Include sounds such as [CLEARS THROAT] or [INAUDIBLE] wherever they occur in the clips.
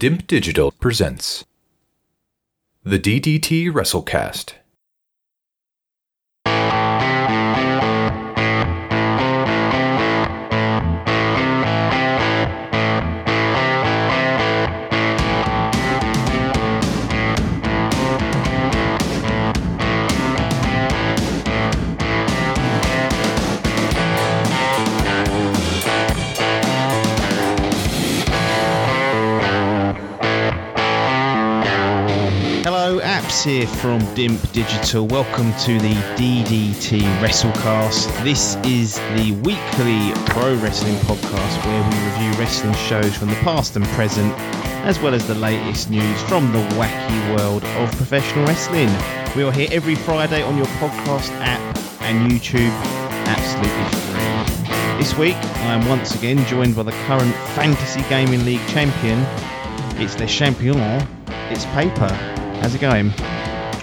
Dimp Digital presents the DDT Wrestlecast. Here from Dimp Digital. Welcome to the DDT Wrestlecast. This is the weekly pro wrestling podcast where we review wrestling shows from the past and present, as well as the latest news from the wacky world of professional wrestling. We are here every Friday on your podcast app and YouTube, absolutely free. This week, I am once again joined by the current Fantasy Gaming League champion. It's the champion, it's Paper. How's it going?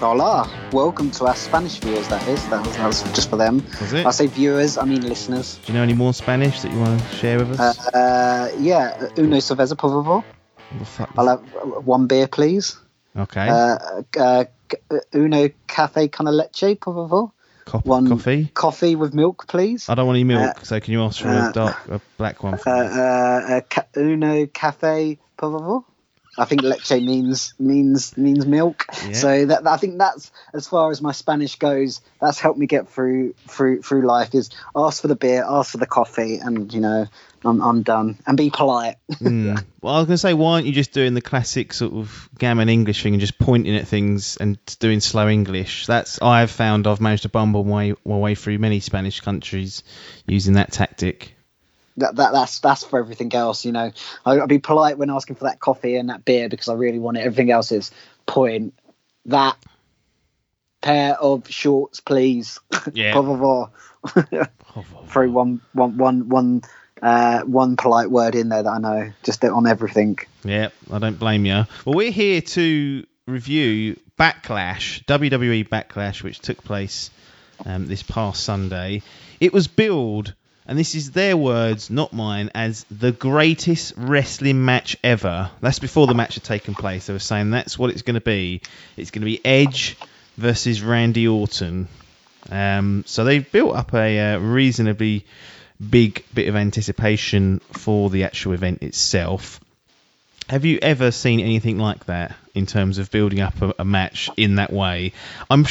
Hola, welcome to our Spanish viewers. That is, that was, that was just for them. Was it? I say viewers, I mean listeners. Do you know any more Spanish that you want to share with Uh, us? uh, yeah, uno cerveza, por favor. I'll have one beer, please. okay. Uh, uh, uno cafe con leche, por favor. One- coffee. Coffee with milk, please. I don't want any milk, so can you ask for a uh, dark, a black one? For Uh, uh, uh, ca- uno cafe, por favor. I think leche means means means milk. Yeah. So that I think that's as far as my Spanish goes. That's helped me get through through through life. Is ask for the beer, ask for the coffee, and you know I'm I'm done. And be polite. [LAUGHS] Hmm. Well, I was going to say, why aren't you just doing the classic sort of gammon English thing and just pointing at things and doing slow English? That's I've found I've managed to bumble my, my way through many Spanish countries using that tactic. That, that that's that's for everything else. You know, I, I'll be polite when asking for that coffee and that beer because I really want it. Everything else is point. That pair of shorts, please. Yeah. [LAUGHS] Por favor. Throw one one one one uh, one polite word in there that I know, just on everything. Yeah, I don't blame you. Well, we're here to review Backlash, WWE Backlash, which took place um, this past Sunday. It was billed, and this is their words, not mine, as the greatest wrestling match ever. That's before the match had taken place. They were saying that's what it's going to be. It's going to be Edge versus Randy Orton. Um, so they built up a uh, reasonably big bit of anticipation for the actual event itself. Have you ever seen anything like that in terms of building up a, a match in that way? I'm,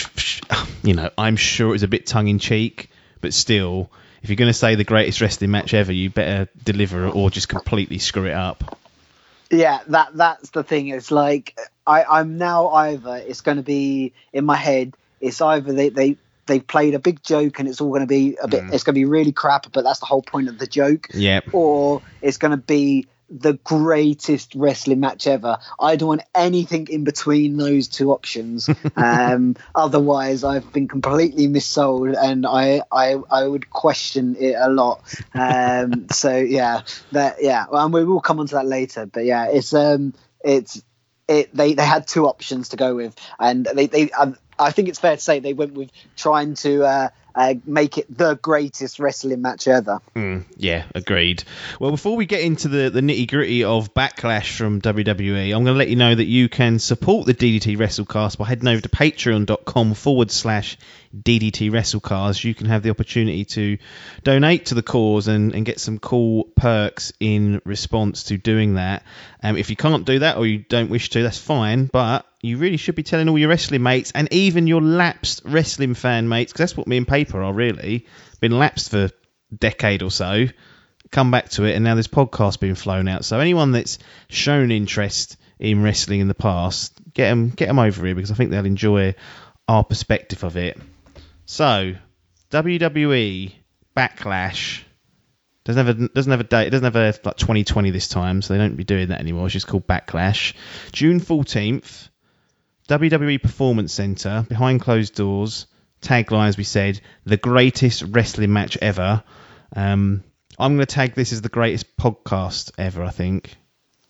you know, I'm sure it's a bit tongue in cheek, but still, if you're going to say the greatest wrestling match ever, you better deliver or just completely screw it up. Yeah, that that's the thing. It's like I, I'm now either it's going to be in my head. It's either they they they've played a big joke and it's all going to be a bit. Mm. It's going to be really crap, but that's the whole point of the joke. Yep. Or it's going to be the greatest wrestling match ever. I don't want anything in between those two options. [LAUGHS] Um, otherwise, I've been completely missold, and I I, I would question it a lot. Um, [LAUGHS] so yeah, that yeah, and we will come on to that later. But yeah, it's um it's it they they had two options to go with, and they they. Um, I think it's fair to say they went with trying to uh, uh, make it the greatest wrestling match ever. Mm, yeah, agreed. Well, before we get into the, the nitty gritty of Backlash from WWE, I'm going to let you know that you can support the DDT Wrestlecast by heading over to patreon.com forward slash DDT Wrestlecast, You can have the opportunity to donate to the cause and, and get some cool perks in response to doing that. Um, if you can't do that or you don't wish to, that's fine, but you really should be telling all your wrestling mates and even your lapsed wrestling fan mates, because that's what me and Paper are really. Been lapsed for a decade or so. Come back to it, and now this podcast being flown out. So anyone that's shown interest in wrestling in the past, get them, get them over here because I think they'll enjoy our perspective of it. So WWE Backlash doesn't have a doesn't have a date. It doesn't have a like 2020 this time, so they don't be doing that anymore. It's just called Backlash. June 14th. WWE Performance Center, behind closed doors. Tagline, as we said, the greatest wrestling match ever. Um, I'm going to tag this as the greatest podcast ever. I think.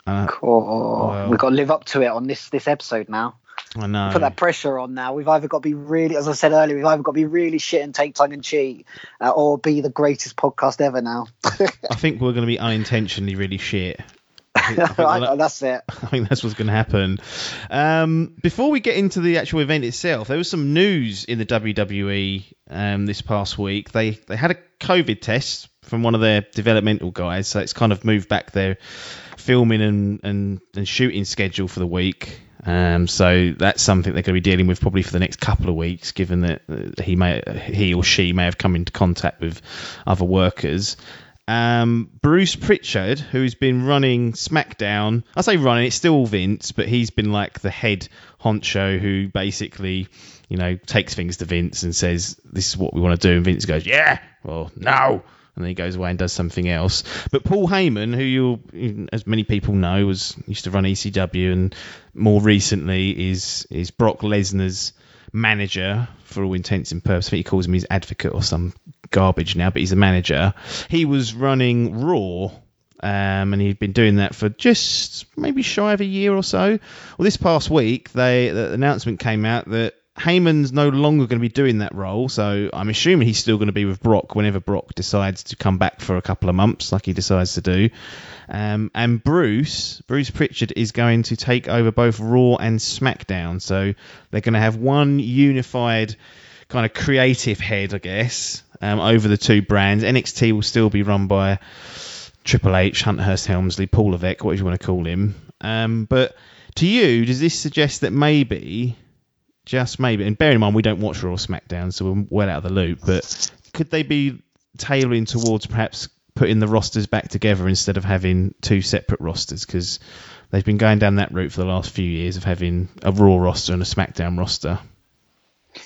Uh, Cool. Well. We've got to live up to it on this this episode now. I know. Put that pressure on now. We've either got to be really, as I said earlier, we've either got to be really shit and take tongue and cheat, uh, or be the greatest podcast ever now. [LAUGHS] I think we're going to be unintentionally really shit. I think, I [LAUGHS] think that- That's it. [LAUGHS] I think that's what's going to happen. Um, before we get into the actual event itself, there was some news in the WWE um, this past week. They they had a COVID test from one of their developmental guys, so it's kind of moved back their filming and, and, and shooting schedule for the week. Um, so that's something they're going to be dealing with probably for the next couple of weeks, given that uh, he may he or she may have come into contact with other workers. Um, Bruce Pritchard, who's been running SmackDown, I say running, it's still Vince, but he's been like the head honcho who basically, you know, takes things to Vince and says, "This is what we want to do," and Vince goes, "Yeah," or "No," and then he goes away and does something else. But Paul Heyman, who you, as many people know, was used to run ECW and more recently is is Brock Lesnar's manager for all intents and purposes. I think he calls him his advocate or some garbage now, but he's a manager. He was running Raw. Um, and he'd been doing that for just maybe shy of a year or so. Well, this past week, they the announcement came out that Heyman's no longer going to be doing that role, so I'm assuming he's still going to be with Brock whenever Brock decides to come back for a couple of months, like he decides to do. Um, and Bruce, Bruce Pritchard, is going to take over both Raw and SmackDown, so they're going to have one unified kind of creative head, I guess, um, over the two brands. NXT will still be run by Triple H, Hunter Hearst Helmsley, Paul Levesque, whatever you want to call him. Um, but to you, does this suggest that maybe just maybe, and bear in mind we don't watch Raw SmackDown, so we're well out of the loop. But could they be tailoring towards perhaps putting the rosters back together instead of having two separate rosters? Because they've been going down that route for the last few years of having a Raw roster and a SmackDown roster.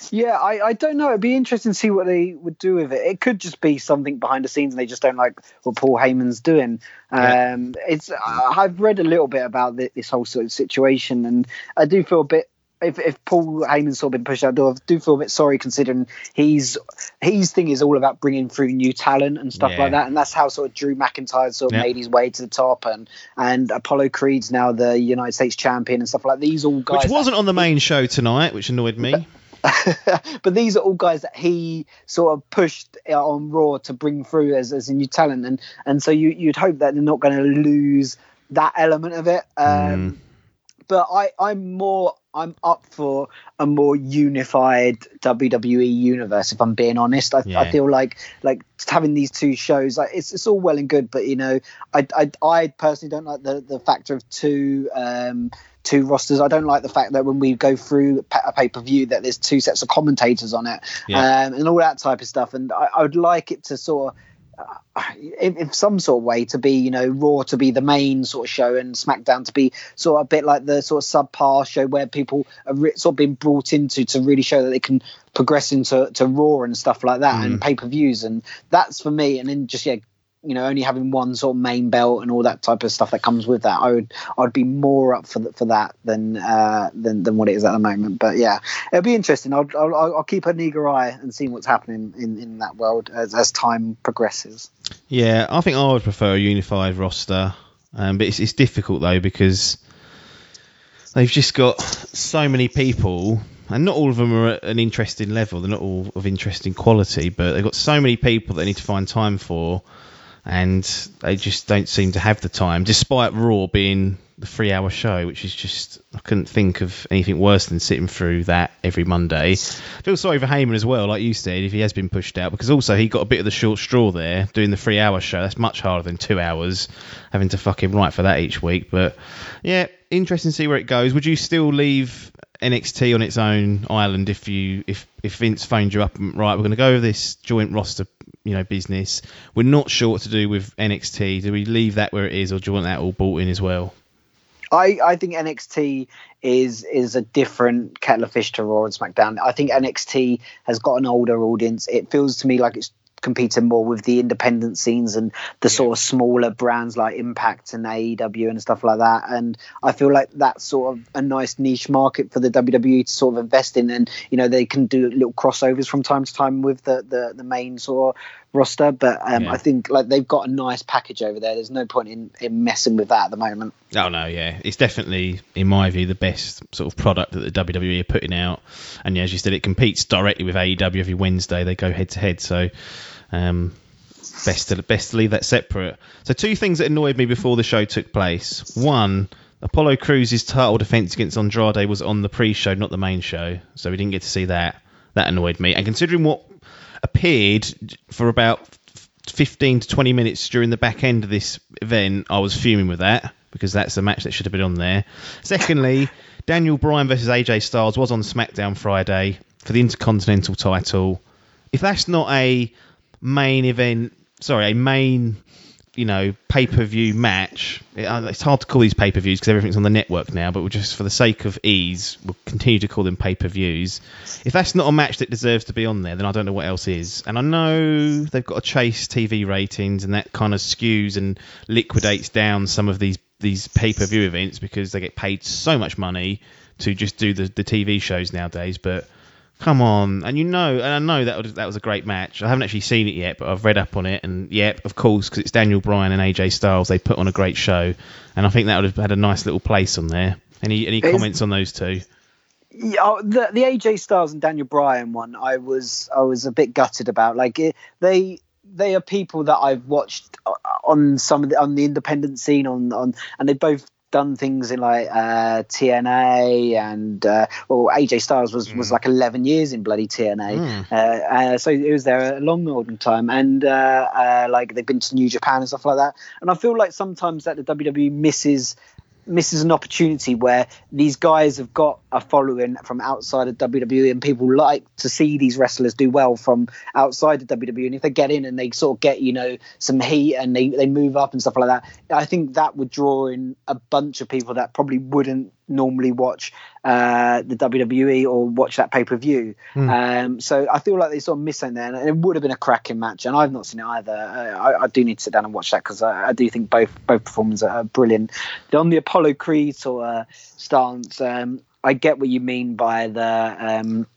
Yeah, I, I don't know. It'd be interesting to see what they would do with it. It could just be something behind the scenes, and they just don't like what Paul Heyman's doing. Yeah. Um, it's I've read a little bit about thi- this whole sort of situation, and I do feel a bit. If, if Paul Heyman's sort of been pushed out the door, I do feel a bit sorry considering he's his thing is all about bringing through new talent and stuff Yeah. like that, and that's how sort of Drew McIntyre sort of Yeah. made his way to the top, and and Apollo Creed's now the United States champion and stuff like that. These all guys Which wasn't on the main show tonight, which annoyed me. [LAUGHS] but these are all guys that he sort of pushed on Raw to bring through as, as a new talent, and and so you you'd hope that they're not going to lose that element of it. Um, But I I'm more I'm up for a more unified WWE universe. If I'm being honest, I, Yeah. I feel like like having these two shows, like it's it's all well and good, but you know, I I, I personally don't like the the factor of two. Um, two rosters. I don't like the fact that when we go through a pay per view that there's two sets of commentators on it Yeah. um, and all that type of stuff. And I, I would like it to sort of, in, some sort of way, to be you know Raw to be the main sort of show and SmackDown to be sort of a bit like the sort of subpar show where people are re- sort of being brought into to really show that they can progress into to Raw and stuff like that and mm. pay per views. And that's for me. And then just yeah. You know, only having one sort of main belt and all that type of stuff that comes with that, I would, I'd be more up for th- for that than uh, than than what it is at the moment. But yeah, it'll be interesting. I'll I'll, I'll keep an eager eye and see what's happening in, in that world as, as time progresses. Yeah, I think I would prefer a unified roster, um, but it's, it's difficult though because they've just got so many people, and not all of them are at an interesting level. They're not all of interesting quality, but they've got so many people that they need to find time for, and they just don't seem to have the time, despite Raw being the three-hour show, which is just I couldn't think of anything worse than sitting through that every Monday. I feel sorry for Heyman as well, like you said, if he has been pushed out, because also he got a bit of the short straw there doing the three-hour show. That's much harder than two hours having to fucking write for that each week. But yeah, interesting to see where it goes. Would you still leave NXT on its own island if you if if Vince phoned you up and right, we're going to go with this joint roster, you know, business. We're not sure what to do with NXT. Do we leave that where it is, or do you want that all bought in as well? I, I think NXT is is a different kettle of fish to Raw and SmackDown. I think NXT has got an older audience. It feels to me like it's competing more with the independent scenes and the sort of smaller brands like Impact and AEW and stuff like that. And I feel like that's sort of a nice niche market for the WWE to sort of invest in. And you know they can do little crossovers from time to time with the the, the main sort of roster. But um, Yeah. I think like they've got a nice package over there. There's no point in, in messing with that at the moment. Oh no, yeah, it's definitely, in my view, the best sort of product that the WWE are putting out. And yeah, as you said, it competes directly with AEW every Wednesday. They go head to head, so um, best to best to leave that separate. So two things that annoyed me before the show took place. One, Apollo Crews's title defense against Andrade was on the pre-show, not the main show, so we didn't get to see that. That annoyed me. And considering what appeared for about 15 to 20 minutes during the back end of this event, I was fuming with that because that's a match that should have been on there. Secondly, Daniel Bryan versus AJ Styles was on SmackDown Friday for the Intercontinental title. If that's not a main event, sorry, a main, you know, pay per view match, uh, it's hard to call these pay per views because everything's on the network now, but we'll just for the sake of ease, we'll continue to call them pay per views. If that's not a match that deserves to be on there, then I don't know what else is. And I know they've got to chase TV ratings, and that kind of skews and liquidates down some of these these pay per view events because they get paid so much money to just do the, the TV shows nowadays. But come on, and you know, and I know that was, that was a great match. I haven't actually seen it yet, but I've read up on it, and yep, of course, because it's Daniel Bryan and AJ Styles, they put on a great show, and I think that would have had a nice little place on there. Any any comments on those two? Yeah, oh, the the AJ Styles and Daniel Bryan one, I was I was a bit gutted about. Like it, they they are people that I've watched uh, on some of the on the independent scene on on, and they've both done things in like uh, TNA and uh, well AJ Styles was was like 11 years in bloody TNA, uh, uh, so it was there a long long time, and uh, uh, like they've been to New Japan and stuff like that. And I feel like sometimes that the WWE misses misses an opportunity where these guys have got a following from outside of WWE and people like to see these wrestlers do well from outside of WWE and if they get in and they sort of get you know some heat and they, they move up and stuff like that I think that would draw in a bunch of people that probably wouldn't normally watch uh, the WWE or watch that pay per view. Um, so I feel like they sort of missing there, and it would have been a cracking match. And I've not seen it either. Uh, I, I do need to sit down and watch that because I, I do think both both performances are brilliant. On the Apollo Creed sort of stance, um, I get what you mean by the. Um,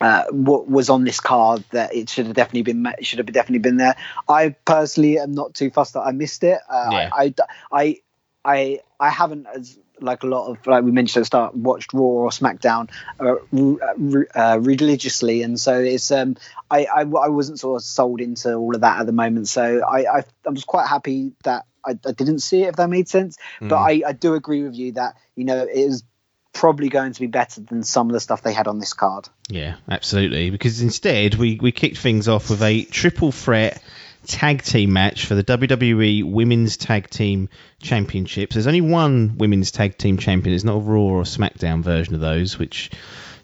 uh, what was on this card that it should have definitely been should have definitely been there. I personally am not too fussed that I missed it. Uh, Yeah. I, I I I I haven't as like a lot of like we mentioned at the start watched Raw or SmackDown uh, re- uh, religiously, and so it's um I, I I wasn't sort of sold into all of that at the moment. So I I, I was quite happy that I, I didn't see it if that made sense. But I I do agree with you that you know it is probably going to be better than some of the stuff they had on this card. Yeah, absolutely. Because instead, we, we kicked things off with a triple threat tag team match for the WWE Women's Tag Team Championships. There's only one Women's Tag Team Champion. It's not a Raw or SmackDown version of those, which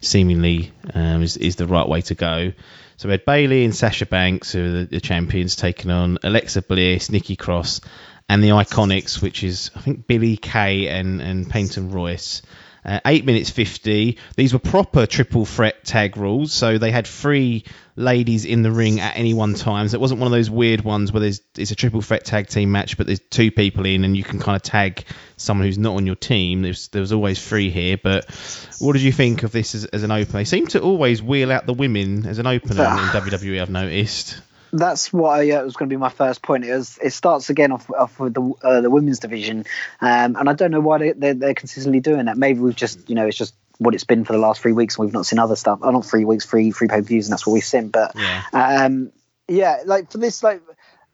seemingly um, is, is the right way to go. So we had Bayley and Sasha Banks, who are the, the champions, taking on Alexa Bliss, Nikki Cross, and the Iconics, which is I think Billie Kay and and Peyton Royce. Uh, eight minutes fifty. These were proper triple threat tag rules, so they had three ladies in the ring at any one time. So it wasn't one of those weird ones where there's it's a triple threat tag team match, but there's two people in and you can kind of tag someone who's not on your team. There's there was always three here. But what did you think of this as, as an opener? They seem to always wheel out the women as an opener in WWE. I've noticed. That's what I, uh, was going to be my first point. It was it starts again off, off with the uh, the women's division, um, and I don't know why they, they're, they're consistently doing that. Maybe we've just you know it's just what it's been for the last three weeks, and we've not seen other stuff. Oh, not three weeks, three three pay views, and that's what we've seen. But Yeah. um, yeah, like for this, like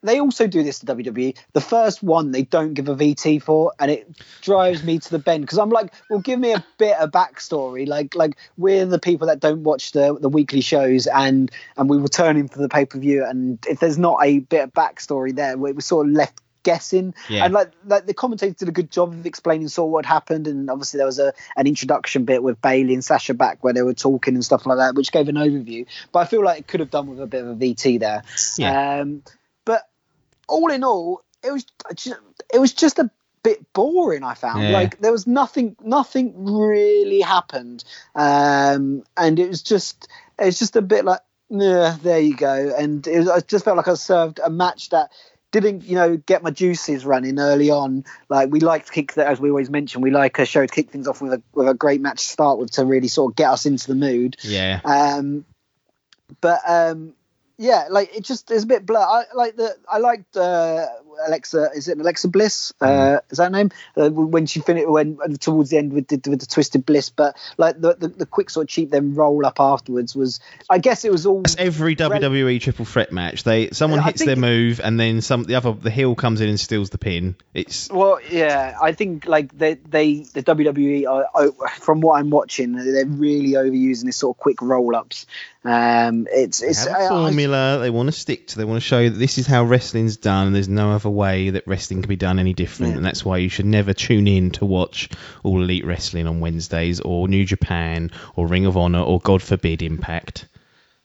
they also do this to WWE. The first one they don't give a VT for, and it drives me to the bend because I'm like, well, give me a bit of backstory. Like, like we're the people that don't watch the the weekly shows, and and we were turning for the pay per view, and if there's not a bit of backstory there, we we're sort of left guessing Yeah. and like like the commentators did a good job of explaining sort of what happened and obviously there was a an introduction bit with Bayley and Sasha back where they were talking and stuff like that which gave an overview but I feel like it could have done with a bit of a VT there Yeah. um all in all it was just, it was just a bit boring I found. Yeah. like there was nothing nothing really happened. Um and it was just it's just a bit like yeah there you go. And it was, I just felt like I served a match that didn't you know get my juices running early on. Like we like to kick that as we always mention we like a show to kick things off with a with a great match to start with to really sort of get us into the mood. Yeah. um, but um, yeah, like it just is a bit blur. I like the I liked uh, Alexa is it Alexa Bliss? Uh, is that name? Uh, when she finished when towards the end with the, with the twisted bliss, but like the, the, the quick sort of cheap then roll up afterwards was I guess it was all That's every WWE triple threat match. They someone I hits their move and then some the other the heel comes in and steals the pin. It's Well, yeah, I think like they, they the WWE are oh, from what I'm watching, they're really overusing this sort of quick roll ups. Um, it's it's I- a I- formula they want to stick to. They want to show that this is how wrestling's done. and There's no other way that wrestling can be done any different, Yeah. and that's why you should never tune in to watch All Elite Wrestling on Wednesdays or New Japan or Ring of Honor or God forbid Impact.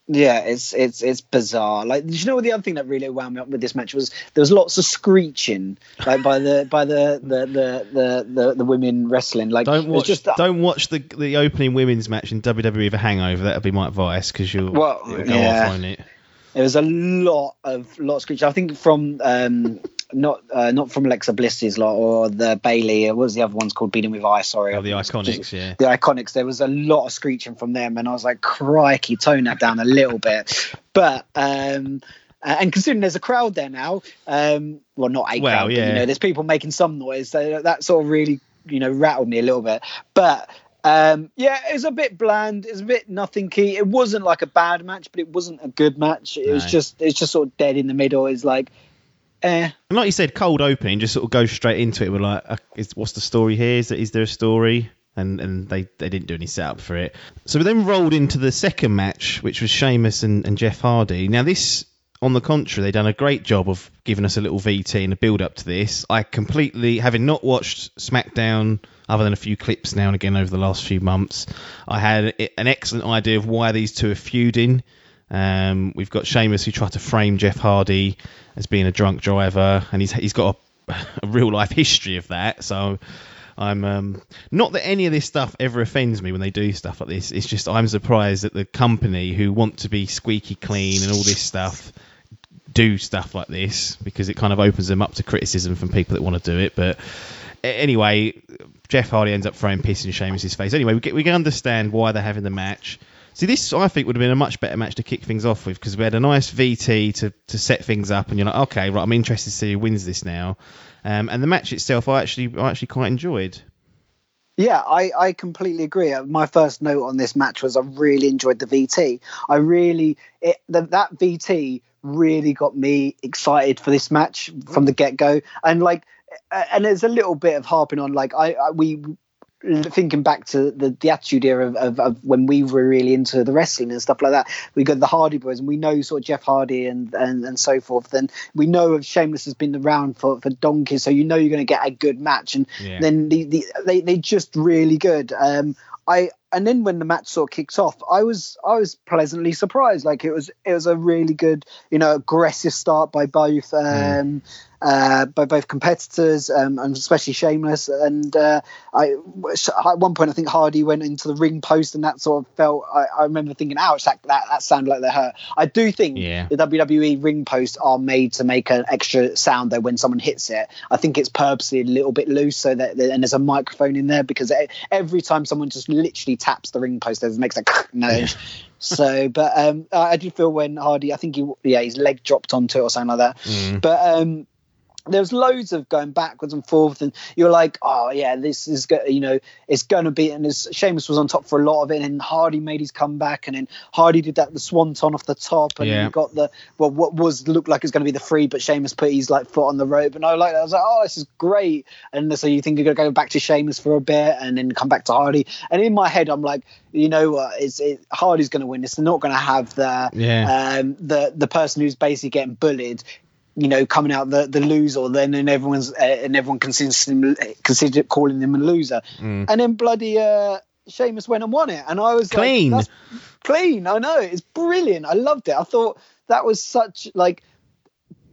Yeah, it's it's it's bizarre. Like, did you know what the other thing that really wound me up with this match was there was lots of screeching, like by the by the the the the, the, the women wrestling. Like, Don't watch. just don't watch the the opening women's match in WWE The Hangover. That'll be my advice because you'll, Well, go yeah. off on it. There was a lot of lot of screeching. I think from um not uh, not from Alexa Bliss's lot or the Bayley. What was the other one's called? Beating with Ice. Sorry, Oh, the Iconics, just- yeah. The Iconics. There was a lot of screeching from them, and I was like, crikey, tone that down a little bit. But um. Uh, and considering there's a crowd there now, um, well, not a Well, crowd, but, you know, there's people making some noise. So that sort of really, you know, rattled me a little bit. But um, yeah, it was a bit bland. It was a bit nothing key. It wasn't like a bad match, but it wasn't a good match. It was just, it's just sort of dead in the middle. It's like, eh. And like you said, cold opening, just sort of go straight into it. We're like, uh, is, what's the story here? Is, there- is there a story? And and they, they didn't do any setup for it. So we then rolled into the second match, which was Sheamus and, and Jeff Hardy. Now this, on the contrary, they done a great job of giving us a little VT and a build up to this. I completely, having not watched SmackDown other than a few clips now and again over the last few months, I had an excellent idea of why these two are feuding. Um, we've got Sheamus who tried to frame Jeff Hardy as being a drunk driver, and he's he's got a, [LAUGHS] a real life history of that. So I'm um, not that any of this stuff ever offends me when they do stuff like this. It's just I'm surprised that the company who want to be squeaky clean and all this stuff do stuff like this because it kind of opens them up to criticism from people that want to do it. But anyway, Jeff Hardy ends up throwing piss in Sheamus' face. Anyway, we, get, we can understand why they're having the match. See, this I think would have been a much better match to kick things off with because we had a nice VT to, to set things up, and you're like, okay, right, I'm interested to see who wins this now. Um, and the match itself, I actually I actually quite enjoyed. Yeah, I, I completely agree. Uh, My first note on this match was I really enjoyed the VT. I really it, the, that VT really got me excited for this match from the get go. And like, and there's a little bit of harping on like I, I we thinking back to the, the attitude era of, of, of when we were really into the wrestling and stuff like that. We got the Hardy Boys, and we know sort of Jeff Hardy and and, and so forth. Then we know of Sheamus has been around for for donkeys, so you know you're going to get a good match. And Yeah. then the, the they they just really good. Um, I and then when the match sort of kicks off, I was I was pleasantly surprised. Like it was it was a really good you know aggressive start by both um, uh, by both competitors um, and especially Sheamus. And uh, I at one point I think Hardy went into the ring post and that sort of felt. I, I remember thinking, ouch, that, that that sounded like they hurt. I do think Yeah. the WWE ring posts are made to make an extra sound though when someone hits it. I think it's purposely a little bit loose so that and there's a microphone in there because every time someone just literally taps the ring post, it makes a [LAUGHS] noise. so, but um, I did feel when Hardy, I think he yeah his leg dropped onto it or something like that. But um, there was loads of going backwards and forth, and you're like, oh yeah, this is go- you know it's gonna be. And as Sheamus was on top for a lot of it, and Hardy made his comeback, and then Hardy did that the swanton off the top, and then Yeah. you got the well what was looked like it's gonna be the free, but Sheamus put his like foot on the rope, and I like I was like, oh this is great, and so you think you're gonna go back to Sheamus for a bit, and then come back to Hardy, and in my head I'm like, you know what, it's it, Hardy's gonna win this. They're not gonna have the Yeah. um, the the person who's basically getting bullied, you know, coming out the the loser, then and everyone's uh, and everyone considers him consider calling him a loser, and then bloody uh, Sheamus went and won it, and I was Clean. like, That's clean. I know it's brilliant. I loved it. I thought that was such like.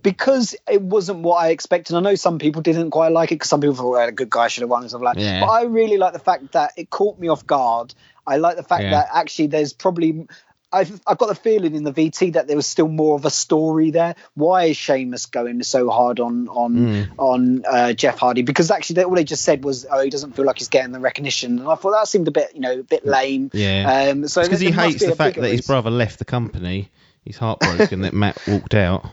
Because it wasn't what I expected. I know some people didn't quite like it because some people thought, well, a good guy should have won and stuff like that. Yeah. But I really like the fact that it caught me off guard. I like the fact Yeah. that actually there's probably I've I've got the feeling in the VT that there was still more of a story there. Why is Sheamus going so hard on on Mm. on uh, Jeff Hardy? Because actually, they, all they just said was, "Oh, he doesn't feel like he's getting the recognition," and I thought that seemed a bit, you know, a bit lame. Yeah. Um, so because he hates be the fact that his brother left the company. He's heartbroken that Matt walked out.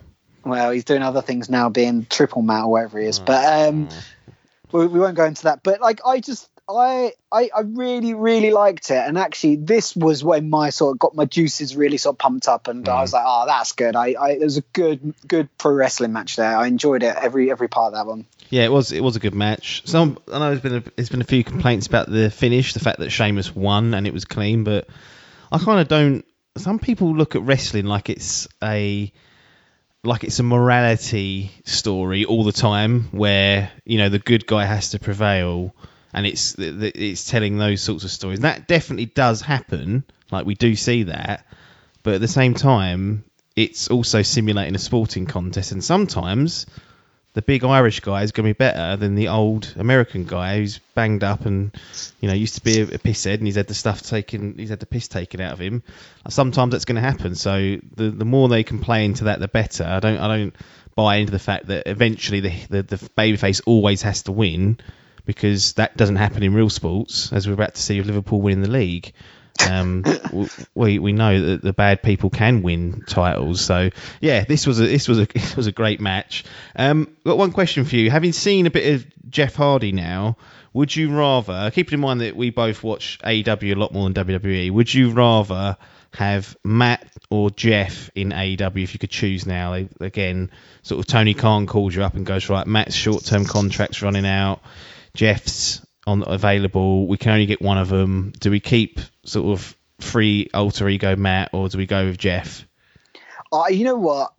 well, he's doing other things now, being triple Matt or whatever he is. But um, we, we won't go into that. But like, I just I, I I really really liked it, and actually this was when my sort of got my juices really sort of pumped up, and I was mm. like, oh, that's good. I, I it was a good good pro wrestling match there. I enjoyed it every every part of that one. Yeah, it was it was a good match. Some I know there's been a, there's been a few complaints about the finish, the fact that Sheamus won and it was clean, but I kind of don't. Some people look at wrestling like it's a like it's a morality story all the time, where you know the good guy has to prevail, and it's it's telling those sorts of stories. That definitely does happen. Like we do see that, but at the same time, it's also simulating a sporting contest, and sometimes the big Irish guy is going to be better than the old American guy who's banged up and you know used to be a, a pisshead and he's had the stuff taken, he's had the piss taken out of him. Sometimes that's going to happen. So the the more they can play into that, the better. I don't I don't buy into the fact that eventually the the, the babyface always has to win because that doesn't happen in real sports, as we're about to see with Liverpool winning the league. Um, [LAUGHS] we we know that the bad people can win titles. So yeah, this was a this was a [LAUGHS] this was a great match. Um, got one question for you. Having seen a bit of Jeff Hardy now, would you rather, keeping in mind that we both watch AEW a lot more than WWE, would you rather have Matt or Jeff in AEW if you could choose now? They, again, sort of Tony Khan calls you up and goes right. Matt's short term contract's running out. Jeff's on available. We can only get one of them. Do we keep sort of free alter ego Matt, or do we go with Jeff? Uh, you know what?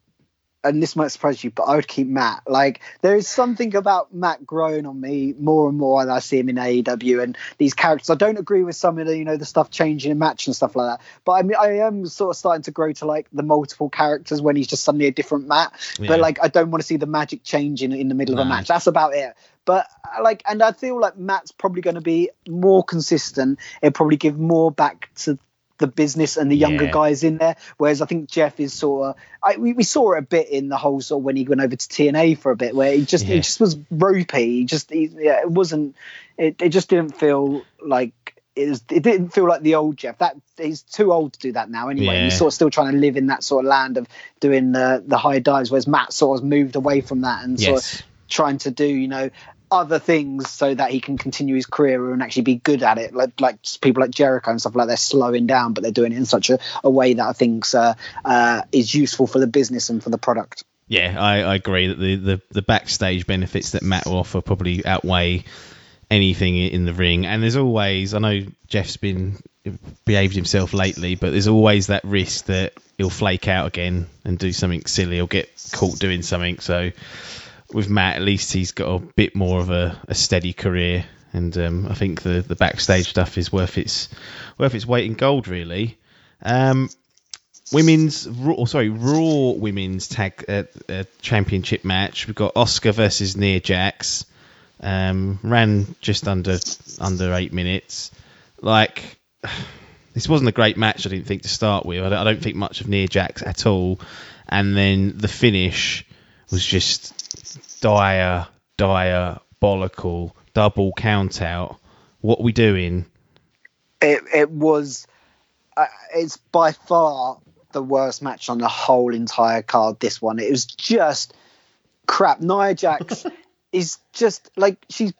And this might surprise you, but I would keep Matt. Like there is something about Matt growing on me more and more as I see him in AEW and these characters. I don't agree with some of the you know the stuff changing in match and stuff like that. But I mean, I am sort of starting to grow to like the multiple characters when he's just suddenly a different Matt. Yeah. But like I don't want to see the magic changing in the middle no. of a match. That's about it. But uh, like, and I feel like Matt's probably going to be more consistent. It'll probably give more back to the business and the younger yeah. guys in there. Whereas I think Jeff is sort of, I, we, we saw it a bit in the whole sort of when he went over to TNA for a bit, where he just yeah. he just was ropey. He just he, yeah, it wasn't. It, it just didn't feel like it, was, it didn't feel like the old Jeff. That he's too old to do that now. Anyway, yeah. he's sort of still trying to live in that sort of land of doing the the high dives. Whereas Matt sort of moved away from that and yes. sort of trying to do you know other things so that he can continue his career and actually be good at it. Like like people like Jericho and stuff like they're slowing down, but they're doing it in such a, a way that I think uh, uh, is useful for the business and for the product. Yeah, I, I agree that the, the, the backstage benefits that Matt will offer probably outweigh anything in the ring. And there's always, I know Jeff's been behaved himself lately, but there's always that risk that he'll flake out again and do something silly or get caught doing something. So with Matt, at least he's got a bit more of a, a steady career, and um, I think the, the backstage stuff is worth its worth its weight in gold, really. Um, women's, or sorry, Raw women's tag uh, uh, championship match. We've got Asuka versus Nia Jax. Um, ran just under under eight minutes. Like this wasn't a great match. I didn't think to start with. I don't, I don't think much of Nia Jax at all. And then the finish was just dire, diabolical double count out. What are we doing? It it was. Uh, it's by far the worst match on the whole entire card. This one, it was just crap. Nia Jax [LAUGHS] is just like she's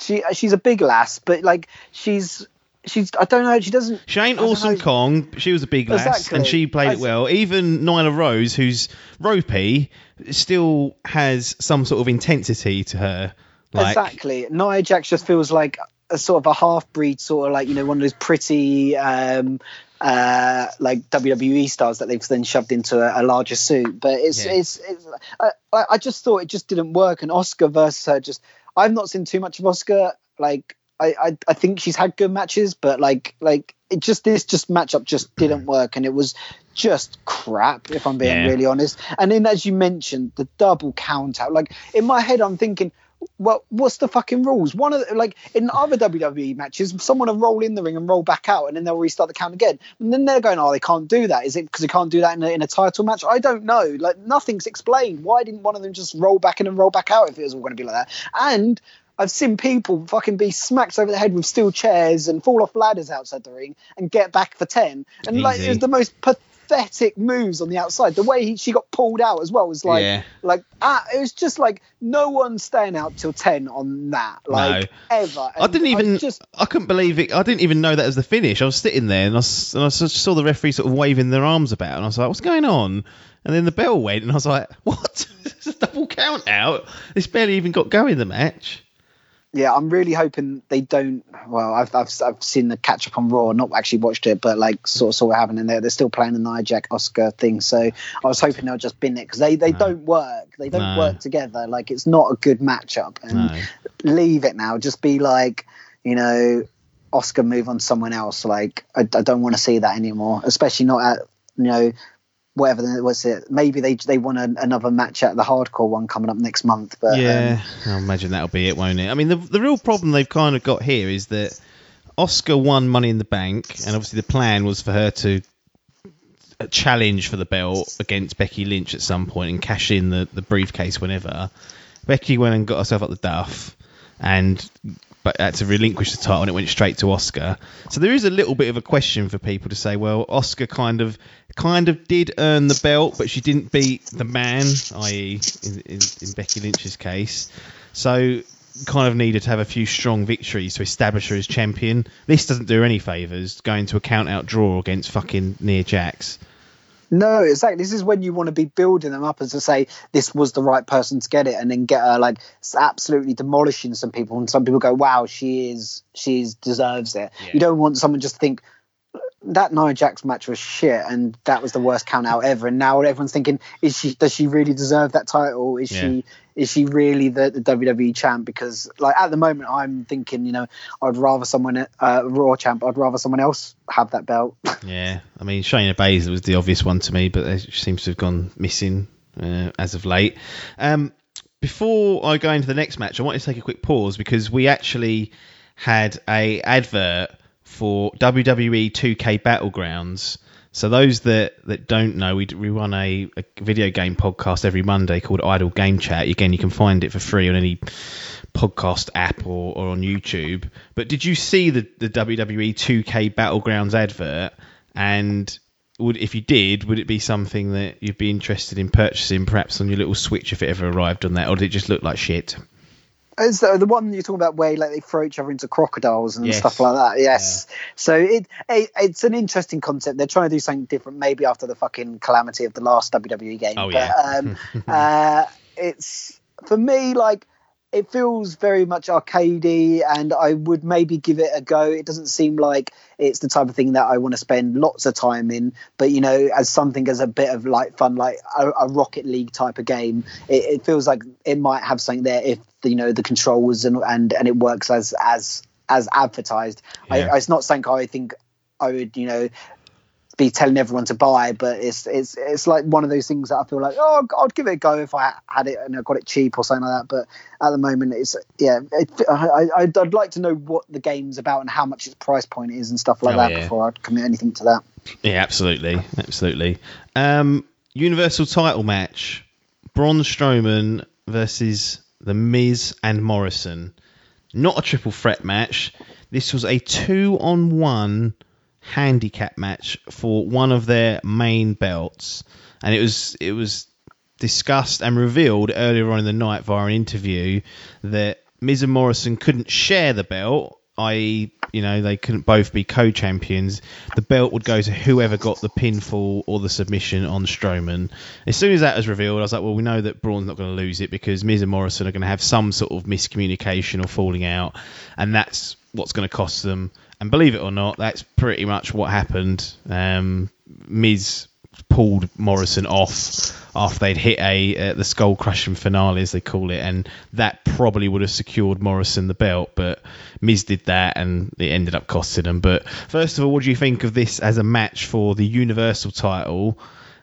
she she's a big lass, but like she's she's I don't know she doesn't she ain't awesome know. Kong she was a big lass exactly. and she played it well even Nyla Rose who's ropey still has some sort of intensity to her like, exactly Nia Jax just feels like a sort of a half breed sort of like you know one of those pretty um uh, like WWE stars that they've then shoved into a, a larger suit. But it's yeah. it's, it's I, I, just thought it just didn't work. And Asuka versus her just I've not seen too much of Asuka. Like I, I, I think she's had good matches, but like like it just this just matchup just didn't mm. work, and it was just crap if I'm being yeah. really honest. And then as you mentioned, the double count out. Like in my head, I'm thinking, well, what's the fucking rules? One of the, like in other WWE matches, someone will roll in the ring and roll back out, and then they'll restart the count again. And then they're going, oh, they can't do that. Is it because they can't do that in a, in a title match? I don't know. Like nothing's explained. Why didn't one of them just roll back in and roll back out if it was all going to be like that? And I've seen people fucking be smacked over the head with steel chairs and fall off ladders outside the ring and get back for ten. And Easy. like it was the most pathetic moves on the outside. The way he, she got pulled out as well was like, Yeah. like ah, it was just like no one staying out till ten on that, like ever. I didn't even. just I couldn't believe it. I didn't even know that was the finish. I was sitting there and I, and I saw the referee sort of waving their arms about, and I was like, "What's going on?" And then the bell went, and I was like, "What? [LAUGHS] it's a double count out. It's barely even got going the match." Yeah, I'm really hoping they don't. Well, I've I've, I've seen the catch up on Raw, not actually watched it, but like sort of saw what happened, and they're they're still playing the Nia Jax Asuka thing. So I was hoping they'll just bin it because they they No. don't work. They don't No. work together. Like it's not a good matchup. And No. leave it now. Just be like, you know, Asuka move on someone else. Like I, I don't want to see that anymore, especially not at you know whatever the, was it. Maybe they they want a, another match at the hardcore one coming up next month. But um, yeah, I imagine that'll be it, won't it? I mean, the the real problem they've kind of got here is that Asuka won Money in the Bank, and obviously the plan was for her to uh, challenge for the belt against Becky Lynch at some point and cash in the, the briefcase whenever. Becky went and got herself up the duff, and but had to relinquish the title, and it went straight to Asuka. So there is a little bit of a question for people to say, well, Asuka kind of kind of did earn the belt, but she didn't beat the man, i.e., in, in, in Becky Lynch's case. So kind of needed to have a few strong victories to establish her as champion. This doesn't do her any favours, going to a count out draw against fucking Nia Jax. No, exactly. This is when you want to be building them up as to say this was the right person to get it, and then get her like absolutely demolishing some people, and some people go, "Wow, she is, she is deserves it." Yeah. You don't want someone just to think that Nia Jax match was shit, and that was the worst count out ever. And now everyone's thinking, is she? Does she really deserve that title? Is Yeah. she? Is she really the, the WWE champ? Because like at the moment, I'm thinking, you know, I'd rather someone uh, Raw champ. I'd rather someone else have that belt. [LAUGHS] Yeah, I mean Shayna Baszler was the obvious one to me, but it seems to have gone missing uh, as of late. Um, before I go into the next match, I want to take a quick pause because we actually had a advert for WWE 2K Battlegrounds. So those that, that don't know, we, we run a, a video game podcast every Monday called Idle Game Chat. Again, you can find it for free on any podcast app or, or on YouTube. But did you see the, the WWE 2K Battlegrounds advert? And would if you did, would it be something that you'd be interested in purchasing, perhaps on your little Switch if it ever arrived on that, or did it just look like shit? Is the, the one you're talking about where like they throw each other into crocodiles and Yes. stuff like that? Yes. So it, it it's an interesting concept. They're trying to do something different, maybe after the fucking calamity of the last WWE game. Oh, but yeah. um, [LAUGHS] uh, it's for me like it feels very much arcadey, and I would maybe give it a go. It doesn't seem like it's the type of thing that I want to spend lots of time in, but you know, as something as a bit of like fun, like a, a Rocket League type of game, it, it feels like it might have something there if you know the controls and and and it works as as as advertised. Yeah. I, it's not something I think I would you know be telling everyone to buy, but it's it's it's like one of those things that I feel like oh I'd give it a go if I had it and I got it cheap or something like that. But at the moment, it's yeah, it, I, I I'd like to know what the game's about and how much its price point is and stuff like Oh, that yeah. before I'd commit anything to that. Yeah, absolutely, absolutely. Um, Universal Title match: Braun Strowman versus The Miz and Morrison. Not a triple threat match. This was a two-on-one handicap match for one of their main belts, and it was it was discussed and revealed earlier on in the night via an interview that Miz and Morrison couldn't share the belt, i.e., you know, they couldn't both be co-champions. The belt would go to whoever got the pinfall or the submission on Strowman. As soon as that was revealed, I was like, well, we know that Braun's not going to lose it because Miz and Morrison are going to have some sort of miscommunication or falling out, and that's what's going to cost them. And believe it or not, that's pretty much what happened. Um, Miz pulled Morrison off after they'd hit a uh, the skull crushing finale as they call it, and that probably would have secured Morrison the belt, but Miz did that and it ended up costing them. But first of all, what do you think of this as a match for the Universal title?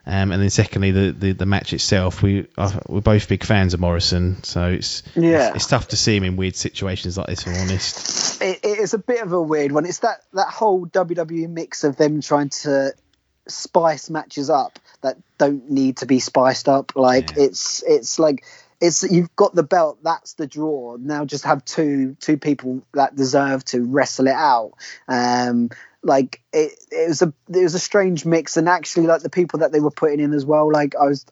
Um, and then secondly, the, the, the match itself. We are, we're both big fans of Morrison, so it's Yeah. it's, it's tough to see him in weird situations like this. If I'm honest. it, it is a bit of a weird one. It's that that whole WWE mix of them trying to spice matches up that don't need to be spiced up. Like Yeah. it's it's like it's you've got the belt. That's the draw. Now just have two two people that deserve to wrestle it out. Um, like it, it was a it was a strange mix, and actually like the people that they were putting in as well. Like I was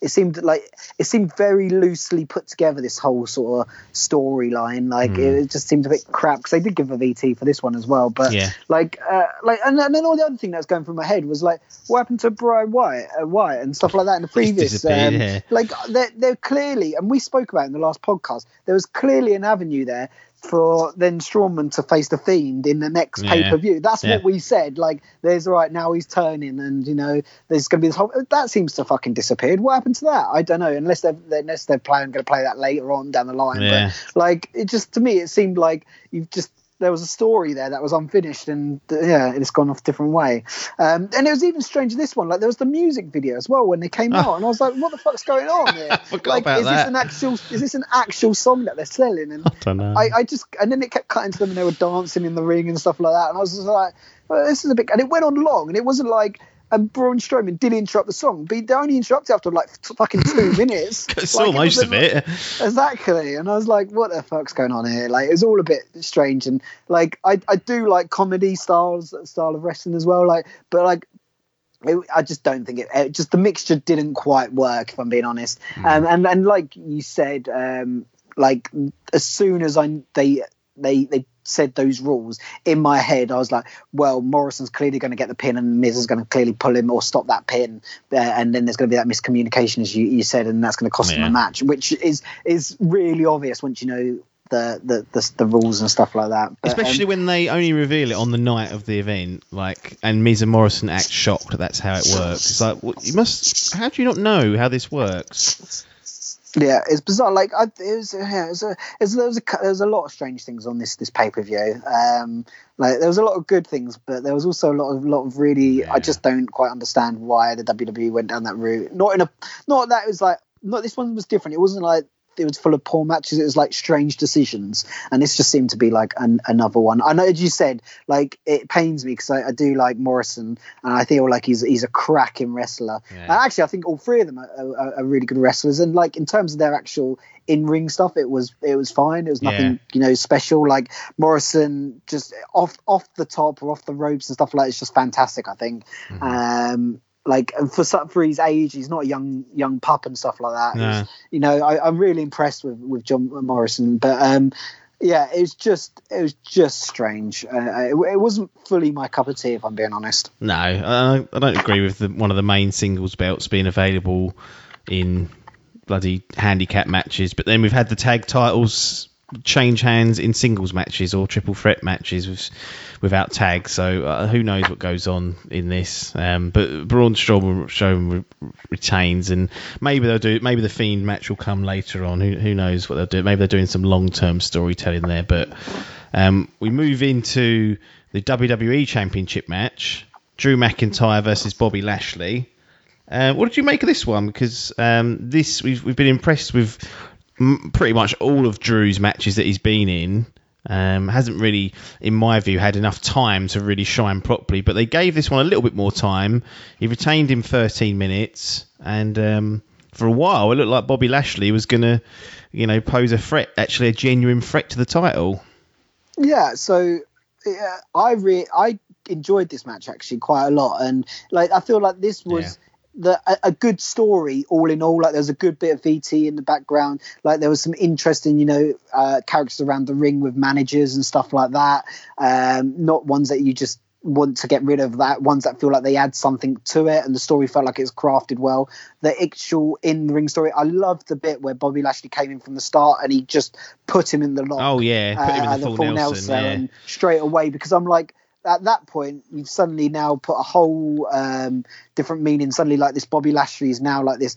it seemed like it seemed very loosely put together this whole sort of storyline like mm. it just seemed a bit crap because they did give a vt for this one as well but yeah. like uh, like and, and, then all the other thing that was going through my head was like what happened to Bray Wyatt, uh, Wyatt and stuff like that in the [LAUGHS] previous um, yeah. like they're, they're clearly and we spoke about in the last podcast there was clearly an avenue there for then Strowman to face the Fiend in the next yeah. pay per view. That's yeah. what we said. Like, there's right now he's turning, and you know, there's going to be this whole. That seems to fucking disappeared. What happened to that? I don't know. Unless they're unless they're playing going to play that later on down the line. Yeah. But like, it just to me, it seemed like you've just there was a story there that was unfinished, and yeah, it's gone off a different way. Um, and it was even strange this one. Like there was the music video as well when they came out, and I was like, "What the fuck's going on here? [LAUGHS] like, is that. this an actual? Is this an actual song that they're selling?" And [LAUGHS] I don't know. I, I just and then it kept cutting to them, and they were dancing in the ring and stuff like that, and I was just like, well, "This is a bit." And it went on long, and it wasn't like and Braun Strowman did interrupt the song, but they only interrupted after like fucking two [LAUGHS] minutes. saw like, most of it. Exactly, and I was like, "What the fuck's going on here?" Like, it's all a bit strange, and like, I I do like comedy styles style of wrestling as well, like, but like. It, I just don't think it, it. Just the mixture didn't quite work, if I'm being honest. Mm. Um, and and like you said, um, like as soon as I they they they said those rules in my head, I was like, well, Morrison's clearly going to get the pin, and Miz is going to clearly pull him or stop that pin, uh, and then there's going to be that miscommunication, as you, you said, and that's going to cost yeah. him a match, which is is really obvious once you know the, the the, the, rules and stuff like that. But, Especially um, when they only reveal it on the night of the event, like, and Miz and Morrison act shocked that that's how it works. It's like, well, you must. How do you not know how this works? Yeah, it's bizarre. Like I, it was, yeah, it was a, it was, there was a there was a lot of strange things on this this pay per view. Um, like there was a lot of good things, but there was also a lot of lot of really. Yeah. I just don't quite understand why the WWE went down that route. Not in a, not that it was like, not this one was different. It wasn't like it was full of poor matches. It was like strange decisions, and this just seemed to be like an, another one. I know, as you said, like it pains me because I, I, do like Morrison, and I feel like he's he's a cracking wrestler. Yeah. And actually, I think all three of them are, are, are, really good wrestlers. And like in terms of their actual in ring stuff, it was it was fine. It was nothing yeah. you know special. Like Morrison, just off off the top or off the ropes and stuff like that, it's just fantastic. I think. Mm-hmm. Um, like for for his age, he's not a young young pup and stuff like that. No. You know, I, am really impressed with with John Morrison, but um, yeah, it was just it was just strange. Uh, it, it, wasn't fully my cup of tea, if I'm being honest. No, I, I don't agree with the, one of the main singles belts being available in bloody handicap matches. But then we've had the tag titles change hands in singles matches or triple threat matches with, without tags. So uh, who knows what goes on in this? Um, but Braun Strowman, Strowman re- retains, and maybe they'll do. Maybe the Fiend match will come later on. Who, who knows what they'll do? Maybe they're doing some long term storytelling there. But um, we move into the WWE Championship match: Drew McIntyre versus Bobby Lashley. Uh, what did you make of this one? Because um, this we've we've been impressed with pretty much all of Drew's matches that he's been in. Um, hasn't really, in my view, had enough time to really shine properly. But they gave this one a little bit more time. He retained him 13 minutes, and um, for a while it looked like Bobby Lashley was going to, you know, pose a threat, actually a genuine threat to the title. Yeah. So yeah, I re- I enjoyed this match actually quite a lot, and like I feel like this was. Yeah the, a, a, good story all in all. Like there was a good bit of VT in the background. Like there was some interesting, you know, uh, characters around the ring with managers and stuff like that. Um, not ones that you just want to get rid of that ones that feel like they add something to it and the story felt like it was crafted well the actual in the ring story i loved the bit where bobby lashley came in from the start and he just put him in the lock oh yeah put him in the, uh, full, full nelson, nelson yeah. straight away because i'm like at that point, you've suddenly now put a whole um, different meaning. Suddenly, like this Bobby Lashley is now like this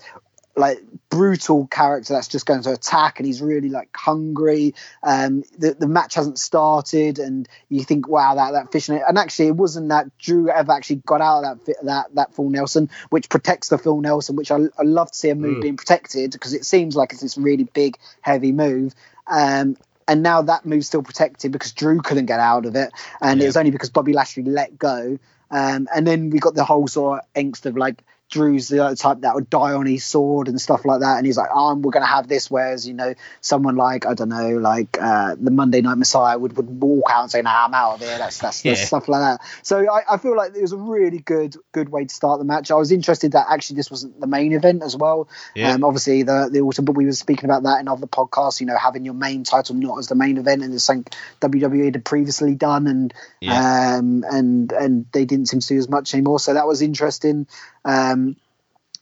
like brutal character that's just going to attack and he's really like hungry um the, the match hasn't started and you think wow that that fish and actually it wasn't that drew ever actually got out of that that that full nelson which protects the full nelson which i, I love to see a move mm. being protected because it seems like it's this really big heavy move um and now that move's still protected because Drew couldn't get out of it, and yeah. it was only because Bobby Lashley let go. Um, and then we got the whole sort of angst of like Drew's the type that would die on his sword and stuff like that, and he's like, "Oh, we're going to have this." Whereas you know, someone like I don't know, like uh, the Monday Night Messiah would, would walk out and say, "Nah, I'm out of here." That's that's, Yeah. that's stuff like that. So I, I feel like it was a really good good way to start the match. I was interested that actually this wasn't the main event as well. Yeah. Um, obviously the the also, but we were speaking about that in other podcasts. You know, having your main title not as the main event, and it's something WWE had previously done, and Yeah. um, and and they didn't seem to do as much anymore. So that was interesting. Um,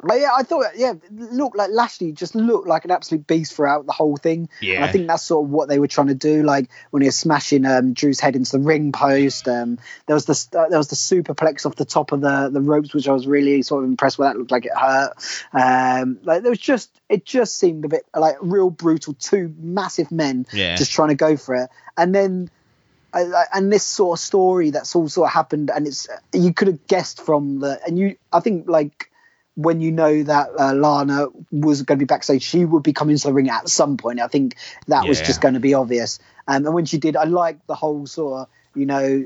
but yeah, I thought yeah, look like Lashley just looked like an absolute beast throughout the whole thing. Yeah. And I think that's sort of what they were trying to do. Like when he was smashing um, Drew's head into the ring post, um, there was the uh, there was the superplex off the top of the the ropes, which I was really sort of impressed with. That looked like it hurt. Um, like there was just it just seemed a bit like real brutal. Two massive men Yeah. just trying to go for it, and then I- I- and this sort of story that's all sort of happened and it's you could have guessed from the and you i think like when you know that uh, lana was going to be backstage she would be coming to the ring at some point. I think that was just going to be obvious. Um, and when she did i liked the whole sort of you know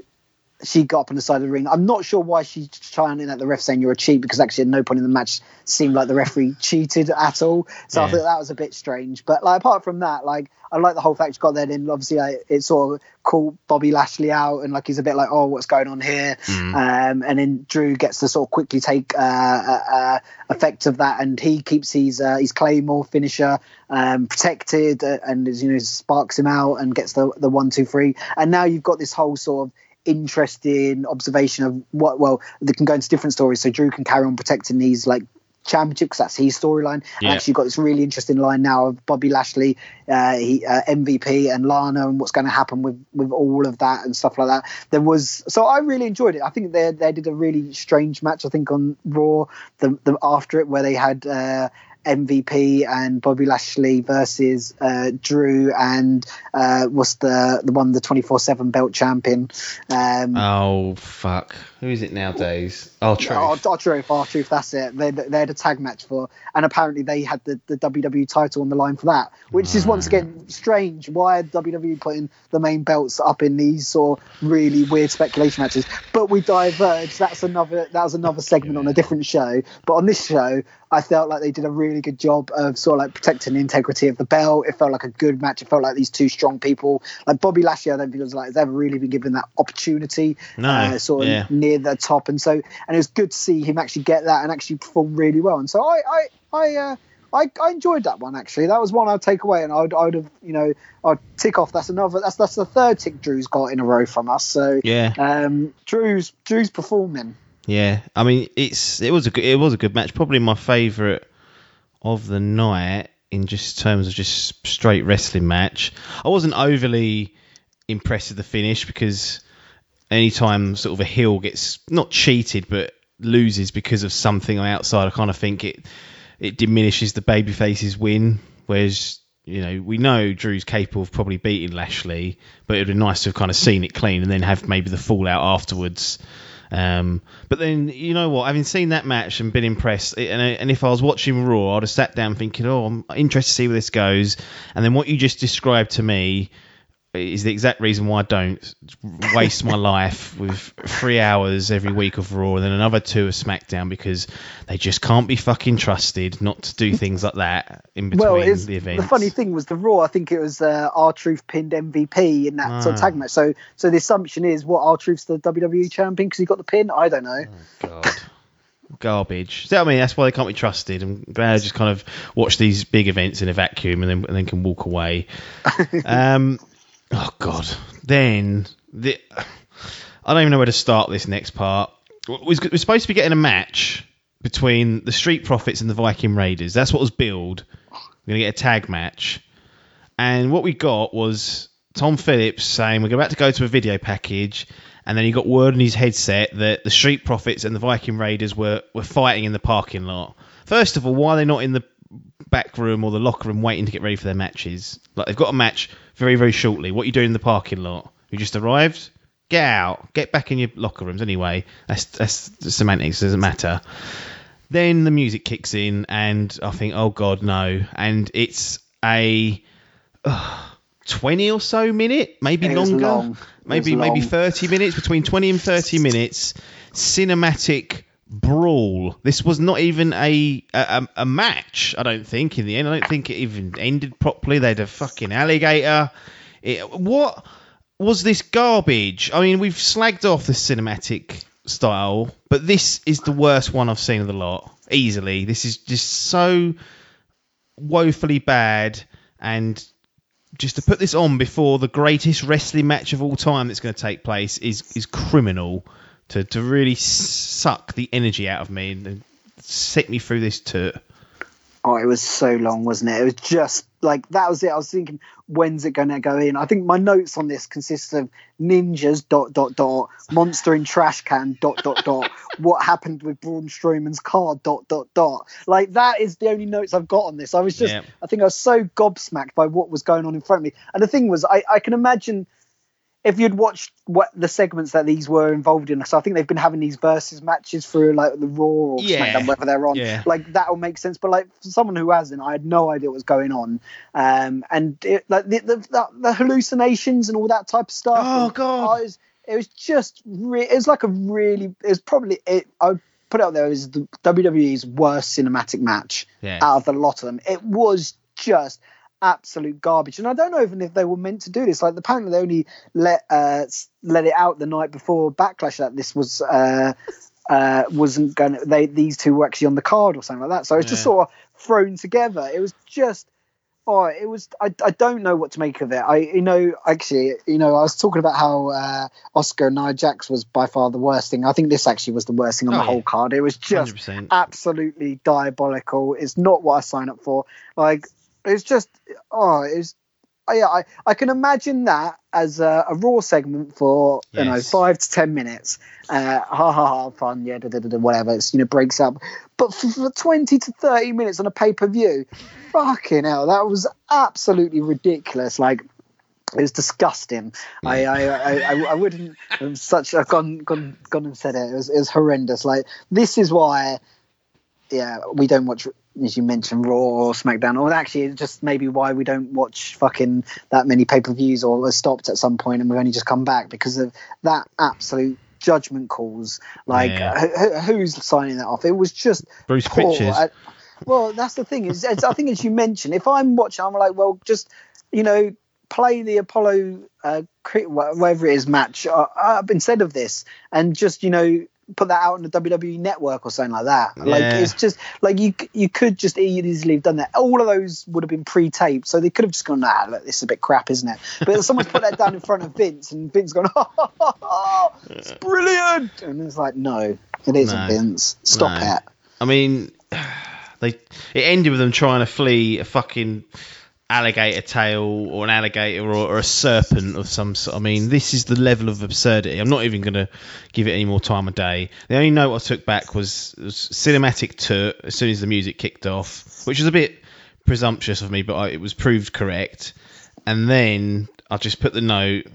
she got up on the side of the ring. I'm not sure why she's chiming at the ref saying you're a cheat because actually at no point in the match seemed like the referee [LAUGHS] cheated at all. So I thought that was a bit strange. But like apart from that, like I like the whole fact she got there. And obviously it sort of called Bobby Lashley out and like he's a bit like, oh, what's going on here? Um, and then Drew gets to sort of quickly take uh, uh, uh, effect of that, and he keeps his uh, his claymore finisher um, protected, uh, and you know sparks him out and gets the the one two three. And now you've got this whole sort of interesting observation of what well they can go into different stories. So drew can carry on protecting these like championship because that's his storyline. And Yeah. actually got this really interesting line now of bobby lashley uh, he, uh, mvp and lana and what's going to happen with with all of that and stuff like that. There was so i really enjoyed it. I think they they did a really strange match i think on raw the, the after it where they had uh MVP and Bobby Lashley versus uh, Drew and uh, was the the one the twenty four seven belt champion. Um, Oh fuck! Who is it nowadays? Oh, Truth. Oh, oh, Truth, oh, Truth, that's it. They, they had a tag match for, and apparently they had the, the WWE title on the line for that, which is once again strange. Why are WWE putting the main belts up in these sort of really weird speculation matches? But we diverged. That's another that was another segment on a different show. But on this show, I felt like they did a really good job of sort of like protecting the integrity of the belt. It felt like a good match. It felt like these two strong people, like Bobby Lashley. I don't think was like has ever really been given that opportunity. No, uh, sort of yeah. near the top, and so and it was good to see him actually get that and actually perform really well. And so I I I. Uh, I, I enjoyed that one actually. That was one I'd take away, and I'd, I'd have, you know, I'd tick off. That's another. That's that's the third tick Drew's got in a row from us. So Yeah. um, Drew's Drew's performing. Yeah, I mean it's it was a good, it was a good match. Probably my favourite of the night in just terms of just straight wrestling match. I wasn't overly impressed with the finish because anytime sort of a heel gets not cheated but loses because of something outside, I kind of think it it diminishes the babyface's win. Whereas you know we know Drew's capable of probably beating Lashley, but it'd be nice to have kind of seen it clean and then have maybe the fallout afterwards. Um, but then you know what? Having seen that match and been impressed, and, and if I was watching Raw, I'd have sat down thinking, "Oh, I'm interested to see where this goes." And then what you just described to me is the exact reason why I don't waste my life with three hours every week of Raw and then another two of SmackDown because they just can't be fucking trusted not to do things like that in between Well, the events. the funny thing was the Raw. I think it was uh, Truth pinned MVP in that sort of Ah. tag match. So so the assumption is what R Truth's the WWE champion because he got the pin. I don't know. God. Garbage. So, I mean, that's why they can't be trusted. I'm glad I just kind of watch these big events in a vacuum and then and then can walk away. [LAUGHS] um, oh God. Then the I don't even know where to start this next part. We're supposed to be getting a match between the Street Profits and the Viking Raiders. That's what was billed. We're gonna get a tag match, and what we got was Tom Phillips saying we're about to go to a video package, and then he got word in his headset that the Street Profits and the Viking Raiders were were fighting in the parking lot. First of all, why are they not in the back room or the locker room waiting to get ready for their matches? Like they've got a match very very shortly. What are you doing in the parking lot? You just arrived. Get out. Get back in your locker rooms anyway. That's that's semantics. Doesn't matter. Then the music kicks in, and I think, oh god, no! And it's a uh, twenty or so minute, maybe longer, long. Maybe maybe thirty minutes, between twenty and thirty minutes. Cinematic brawl. This was not even a, a a match. I don't think in the end. I don't think it even ended properly. They had a fucking alligator. It, what was this garbage? I mean, we've slagged off the cinematic style, but this is the worst one I've seen of the lot. Easily, this is just so woefully bad and just to put this on before the greatest wrestling match of all time that's going to take place is is criminal to, to really suck the energy out of me and set me through this tour. Oh, it was so long, wasn't it? It was just like that was it. I was thinking, when's it going to go in? I think my notes on this consist of ninjas dot dot dot monster in trash can dot dot dot [LAUGHS] what happened with Braun Strowman's car dot dot dot. Like that is the only notes I've got on this. I was just, Yeah. I think I was so gobsmacked by what was going on in front of me. And the thing was, I, I can imagine if you'd watched what the segments that these were involved in, so I think they've been having these versus matches through like the Raw or Yeah. SmackDown, whether they're on. Yeah. Like that will make sense. But like for someone who hasn't, I had no idea what was going on. Um, and it, like the, the, the, hallucinations and all that type of stuff. Oh, God. I was, it was just, re- it was like a really, it was probably it. I would put it out there as the WWE's worst cinematic match Yeah. out of the lot of them. It was just absolute garbage, and I don't know even if they were meant to do this. Like apparently they only let uh, let it out the night before Backlash that this was. Uh, uh, wasn't going to they these two were actually on the card or something like that so it's just sort of thrown together it was just oh it was I, I don't know what to make of it i you know actually you know i was talking about how uh Asuka and nia jax was by far the worst thing i think this actually was the worst thing on Oh, the yeah. whole card it was just 100%. absolutely diabolical. It's not what I sign up for. Like it's just oh, it's yeah. I I can imagine that as a, a raw segment for you know five to ten minutes. Uh, ha ha ha, fun, yeah, da, da, da, da, whatever. It's you know breaks up, but for, for twenty to thirty minutes on a pay per view, fucking hell, that was absolutely ridiculous. Like it was disgusting. I, I, I, I, wouldn't have such. I've gone, gone, gone and said it. It was, it was horrendous. Like this is why, yeah, we don't watch, as you mentioned, Raw or SmackDown, or actually, just maybe why we don't watch fucking that many pay per views or stopped at some point and we've only just come back because of that absolute judgment calls. Like Yeah. who, who- who's signing that off? It was just Bruce poor. I- well, that's the thing. Is it's- I think as you mentioned, if I'm watching, I'm like, well, just you know, play the Apollo, uh, whatever it is, match uh, up instead of this, and just you know, put that out on the WWE network or something like that. Like it's just like you you could just easily have done that. All of those would have been pre-taped, so they could have just gone, nah, look, this is a bit crap, isn't it? But someone's put that down in front of Vince, and Vince's gone, [LAUGHS] oh, it's brilliant, and it's like, no, it isn't, No. Vince. Stop No. it. I mean, [SIGHS] they it ended with them trying to flee a fucking alligator tail or an alligator or, or a serpent of some sort. I mean, this is the level of absurdity. I'm not even going to give it any more time of day. The only note I took back was, was cinematic tour as soon as the music kicked off, which was a bit presumptuous of me, but I, it was proved correct. And then I just put the note.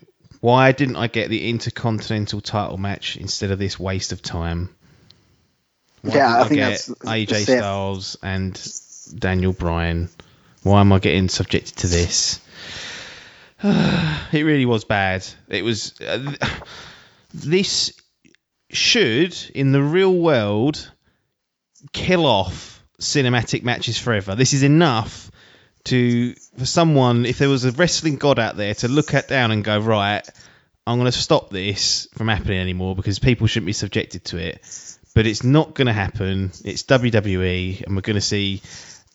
Why didn't I get the Intercontinental title match instead of this waste of time? Why Yeah, didn't I think get that's- AJ. Styles and Daniel Bryan. Why am I getting subjected to this? [SIGHS] it really was bad. It was. Uh, [SIGHS] this should, in the real world, kill off cinematic matches forever. This is enough to for someone, if there was a wrestling god out there, to look at down and go right. I'm going to stop this from happening anymore because people shouldn't be subjected to it. But it's not going to happen. It's WWE, and we're going to see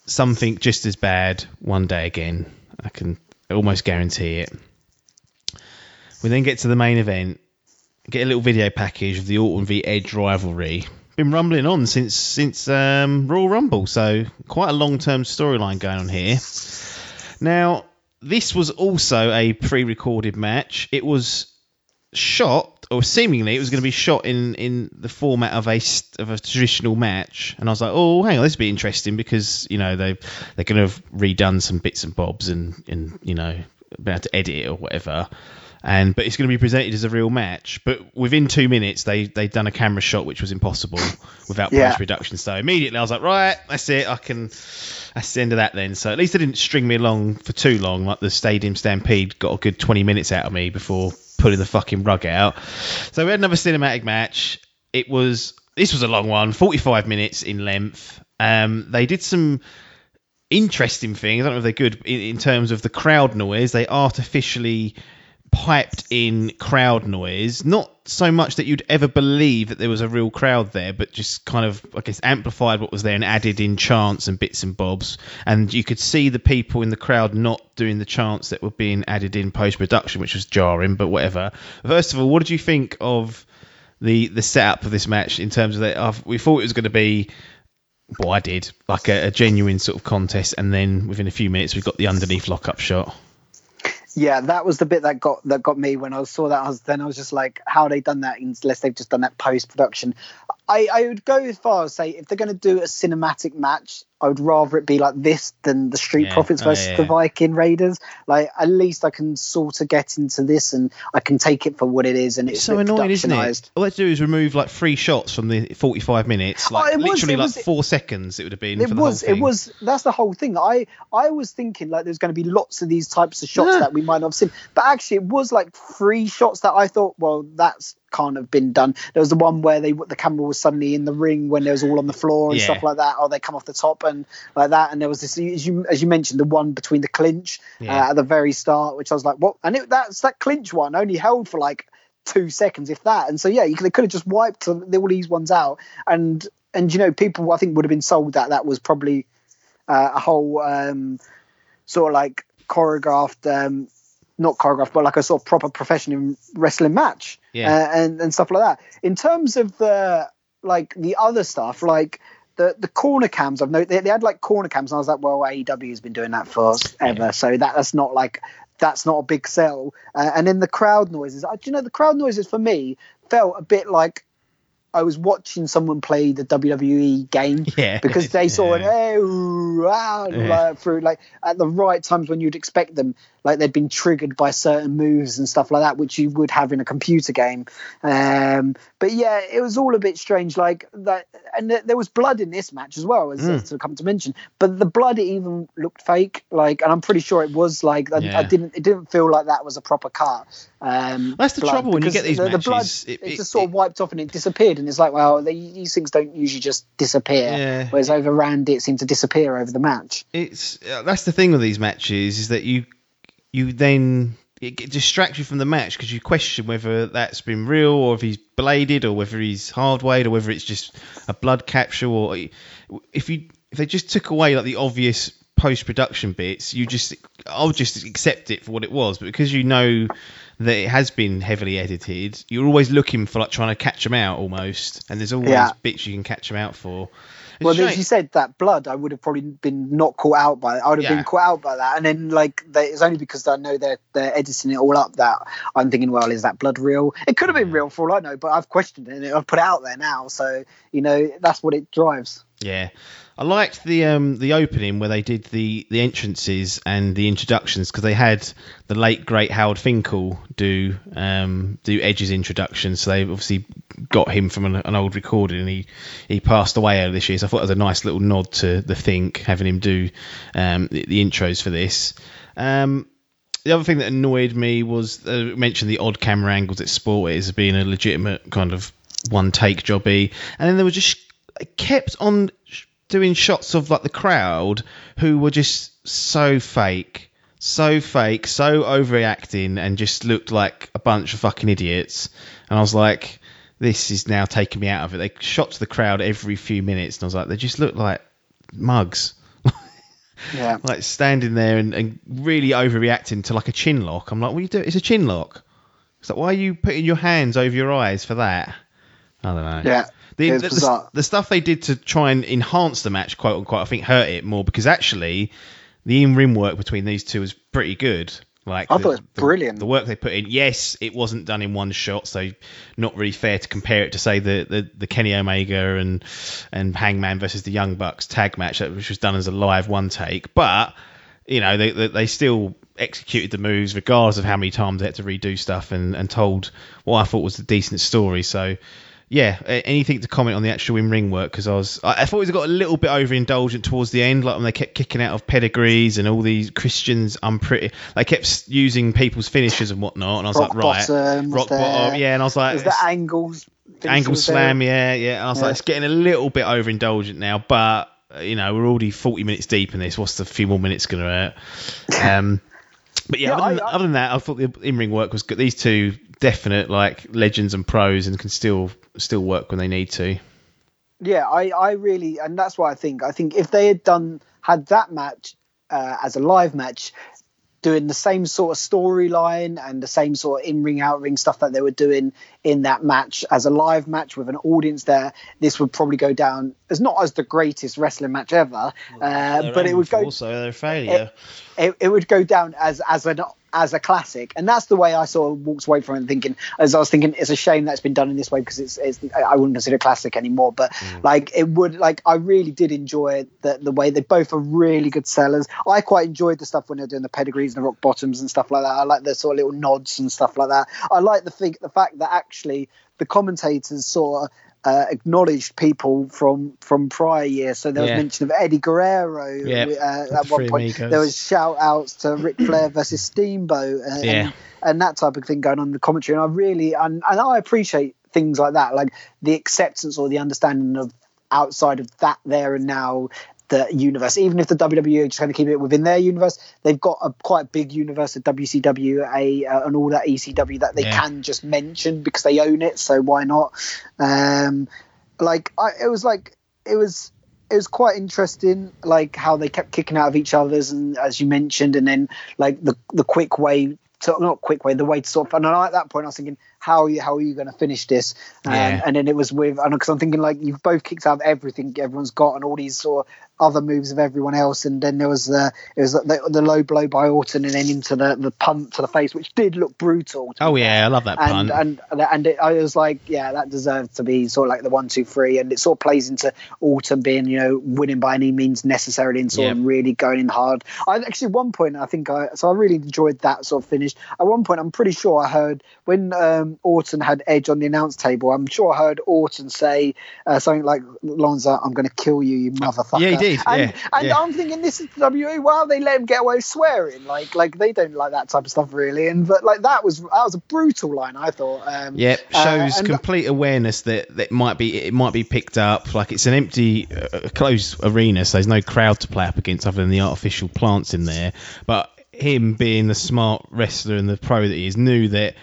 something just as bad one day again. I can almost guarantee it. We then get to the main event, get a little video package of the Orton v Edge rivalry. Been rumbling on since since um, Royal Rumble, so quite a long term storyline going on here. Now, this was also a pre-recorded match. It was shot, or seemingly it was going to be shot in, in the format of a of a traditional match. And I was like, oh, hang on, this will be interesting because you know they they're going to have redone some bits and bobs and and you know about to edit it or whatever. And but it's going to be presented as a real match. But within two minutes, they they done a camera shot which was impossible without Yeah. post production. So immediately I was like, right, that's it. I can. That's the end of that then. So at least they didn't string me along for too long. Like the Stadium Stampede got a good 20 minutes out of me before pulling the fucking rug out. So we had another cinematic match. It was this was a long one, 45 minutes in length. Um, they did some interesting things. I don't know if they're good in, in terms of the crowd noise. They artificially piped in crowd noise, not so much that you'd ever believe that there was a real crowd there, but just kind of, I guess, amplified what was there and added in chants and bits and bobs. And you could see the people in the crowd not doing the chants that were being added in post production, which was jarring, but whatever. First of all, what did you think of the the setup of this match in terms of that? We thought it was going to be. Well, I did like a, a genuine sort of contest, and then within a few minutes we got the underneath lockup shot. Yeah, that was the bit that got that got me when I saw that. I was then I was just like, how they done that unless they've just done that post production. I, I would go as far as say if they're going to do a cinematic match, I would rather it be like this than the Street Yeah. Profits Oh, versus yeah. the Viking Raiders. Like at least I can sort of get into this and I can take it for what it is and it's, It's so annoying, isn't it? All they have to do is remove like three shots from the 45 minutes, like oh, it was- literally it like was- four seconds. It would have been. It for the was. It was. That's the whole thing. I I was thinking like there's going to be lots of these types of shots Yeah. that we might not have seen, but actually it was like three shots that I thought, well, that's can't have been done. There was the one where they the camera was suddenly in the ring when there was all on the floor and Yeah. stuff like that, or they come off the top and like that. And there was this, as you as you mentioned, the one between the clinch Yeah. uh, at the very start, which I was like, what? And it, that's that clinch one only held for like two seconds, if that. And so yeah, you they could have just wiped all these ones out, and and you know people I think would have been sold that that was probably uh, a whole um, sort of like choreographed, um, not choreographed, but like a sort of proper professional wrestling match, Yeah. uh, and and stuff like that. In terms of the like the other stuff, like. The, the corner cams I've noticed they, they had like corner cams and I was like well AEW has been doing that for ever so that that's not like that's not a big sell uh, and then the crowd noises uh, do you know the crowd noises for me felt a bit like I was watching someone play the WWE game [LAUGHS] Yeah. because they saw [LAUGHS] Yeah. an hey, ooh, Yeah. like, through like at the right times when you'd expect them, like they'd been triggered by certain moves and stuff like that, which you would have in a computer game. Um, but yeah, it was all a bit strange. Like that, and th- there was blood in this match as well, as Mm. to come to mention. But the blood even looked fake. Like, and I'm pretty sure it was like I, Yeah. I didn't. It didn't feel like that was a proper cut. Um, That's the blood, trouble when you get these the, the blood, matches, it, it- it- just sort of wiped off and it disappeared. And it's like, well, they, these things don't usually just disappear. Yeah. Whereas over Randy, it seemed to disappear over the match. it's uh, that's the thing with these matches is that you you then it distracts you from the match because you question whether that's been real or if he's bladed or whether he's hardwayed or whether it's just a blood capture or if you if they just took away like the obvious post production bits you just I'll just accept it for what it was but because you know that it has been heavily edited you're always looking for like trying to catch them out almost and there's always Yeah. bits you can catch them out for It's Well, as you said, that blood, I would have probably been not caught out by it. I would have Yeah. been caught out by that. And then, like, they, it's only because I know they're they're editing it all up that I'm thinking, well, is that blood real? It could have been mm. real for all I know, but I've questioned it and I've put it out there now. So, you know, that's what it drives. Yeah, I liked the um the opening where they did the the entrances and the introductions because they had the late great Howard Finkel do um do Edge's introduction. So they obviously got him from an, an old recording, and he he passed away earlier this year. So I thought it was a nice little nod to the Fink having him do um the, the intros for this. Um, the other thing that annoyed me was uh, mentioned the odd camera angles at Sport as being a legitimate kind of one take jobby, and then there was just kept on doing shots of like the crowd who were just so fake, so fake, so overreacting, and just looked like a bunch of fucking idiots. And I was like, this is now taking me out of it. They shot to the crowd every few minutes, and I was like, they just look like mugs [LAUGHS] Yeah. like standing there and, and really overreacting to like a chin lock. I'm like, what are you doing? It's a chin lock. It's like, why are you putting your hands over your eyes for that? I don't know. Yeah. The, the, the, the stuff they did to try and enhance the match, quote unquote, I think hurt it more because actually the in ring work between these two was pretty good. Like I the- thought it was brilliant. The work they put in, yes, it wasn't done in one shot, so not really fair to compare it to say the, the, the Kenny Omega and and Hangman versus the Young Bucks tag match, which was done as a live one take. But you know, they they, they still executed the moves regardless of how many times they had to redo stuff and, and told what I thought was a decent story. So yeah, anything to comment on the actual in ring work? Because I was, I, I thought it got a little bit overindulgent towards the end, like when they kept kicking out of pedigrees and all these Christians. I'm pretty. They kept using people's finishes and whatnot, and I was Rock like, right, bottom rock there. bottom, yeah. And I was like, There's the angles. Angle slam, yeah, yeah. And I was yeah. like, it's getting a little bit overindulgent now, but uh, you know, we're already 40 minutes deep in this. What's the few more minutes going to hurt? [LAUGHS] Um, but yeah, yeah other, than, I, other, than, that, I thought the in-ring work was good. These two definite like legends and pros, and can still still work when they need to. Yeah, I, I really, and that's why I think. I think if they had done had that match uh, as a live match, doing the same sort of storyline and the same sort of in ring out ring stuff that they were doing in that match as a live match with an audience there this would probably go down as not as the greatest wrestling match ever uh, but it would go also their failure it, it, it, would go down as as an as a classic, and that's the way I sort of walked away from it, thinking as I was thinking, it's a shame that's been done in this way because it's, it's I wouldn't consider it classic anymore. But mm. like it would, like I really did enjoy the the way they both are really good sellers. I quite enjoyed the stuff when they're doing the pedigrees and the rock bottoms and stuff like that. I like the sort of little nods and stuff like that. I like the thing, the fact that actually the commentators sort of uh, acknowledged people from from prior years. So there was yeah. mention of Eddie Guerrero yep. uh, at one point. Amigos. There was shout outs to Ric [CLEARS THROAT] Flair versus Steamboat and, yeah. and, and, that type of thing going on in the commentary. And I really and, and I appreciate things like that, like the acceptance or the understanding of outside of that there and now the universe. Even if the WWE are just going to keep it within their universe, they've got a quite big universe of WCW a, uh, and all that ECW that they yeah. can just mention because they own it. So why not? Um, like I, it was like it was it was quite interesting, like how they kept kicking out of each other's, and as you mentioned, and then like the the quick way to not quick way, the way to sort of. And at that point, I was thinking, how are you how are you going to finish this? Um, yeah. And then it was with, because I'm thinking like you've both kicked out everything everyone's got and all these sort of other moves of everyone else, and then there was the it was the, the low blow by Orton, and then into the the punt to the face, which did look brutal. Oh yeah, I love that and, punt. And and it, I was like, yeah, that deserved to be sort of like the one two three, and it sort of plays into Orton being you know winning by any means necessarily and sort of really going in hard. I actually at one point I think I so I really enjoyed that sort of finish. At one point I'm pretty sure I heard when um, Orton had Edge on the announce table, I'm sure I heard Orton say uh, something like, "Lonza, I'm going to kill you, you motherfucker." Yeah, he did. And, yeah, and yeah. I'm thinking this is the WA. Wow, they let him get away swearing. Like, like they don't like that type of stuff really. And but like that was that was a brutal line. I thought. Um, yeah, shows uh, complete awareness that that might be it might be picked up. Like it's an empty, uh, closed arena, so there's no crowd to play up against other than the artificial plants in there. But him being the smart wrestler and the pro that he is, knew that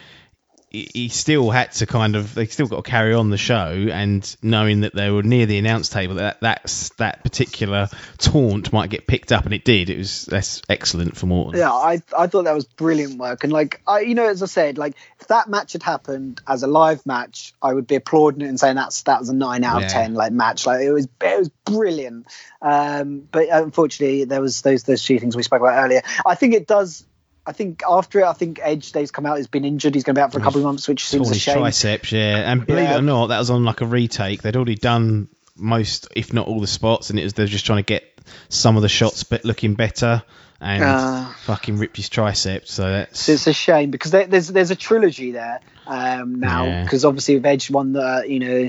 he still had to kind of they still got to carry on the show and knowing that they were near the announce table that that's that particular taunt might get picked up and it did. It was that's excellent for Morton. Yeah I, I thought that was brilliant work. And like I you know as I said like if that match had happened as a live match I would be applauding it and saying that's that was a 9 out of 10 like match. Like it was it was brilliant. Um, but unfortunately there was those those two things we spoke about earlier. I think it does I think after it, I think Edge Day's come out. He's been injured. He's going to be out for a couple of months, which seems a shame. Triceps, yeah. And believe yeah. it or not, that was on like a retake. They'd already done most, if not all, the spots, and it was they're just trying to get some of the shots but looking better and uh, fucking ripped his triceps. So that's it's a shame because there, there's there's a trilogy there um, now because yeah. obviously with Edge won the you know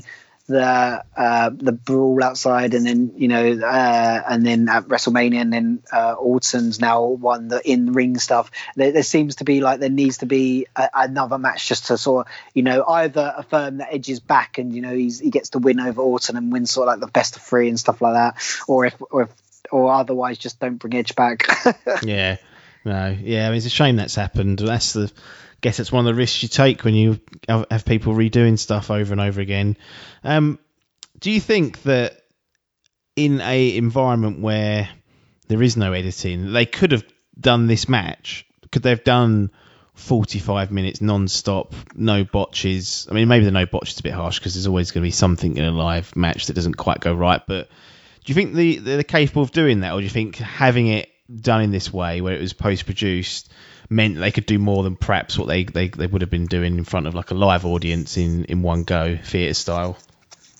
the uh, the brawl outside, and then you know, uh, and then at WrestleMania, and then uh, Orton's now won the in ring stuff. There, there, seems to be like there needs to be a, another match just to sort of you know either affirm that Edge is back and you know he's, he gets to win over Orton and win sort of like the best of three and stuff like that, or if or if or otherwise just don't bring Edge back. [LAUGHS] yeah, no, yeah, I mean, it's a shame that's happened. That's the guess it's one of the risks you take when you have people redoing stuff over and over again. Um, do you think that in a environment where there is no editing, they could have done this match? Could they have done 45 minutes non-stop, no botches? I mean, maybe the no botches is a bit harsh because there's always going to be something in a live match that doesn't quite go right. But do you think the, they're capable of doing that, or do you think having it done in this way, where it was post-produced, meant they could do more than perhaps what they, they, they would have been doing in front of like a live audience in, in one go, theatre style.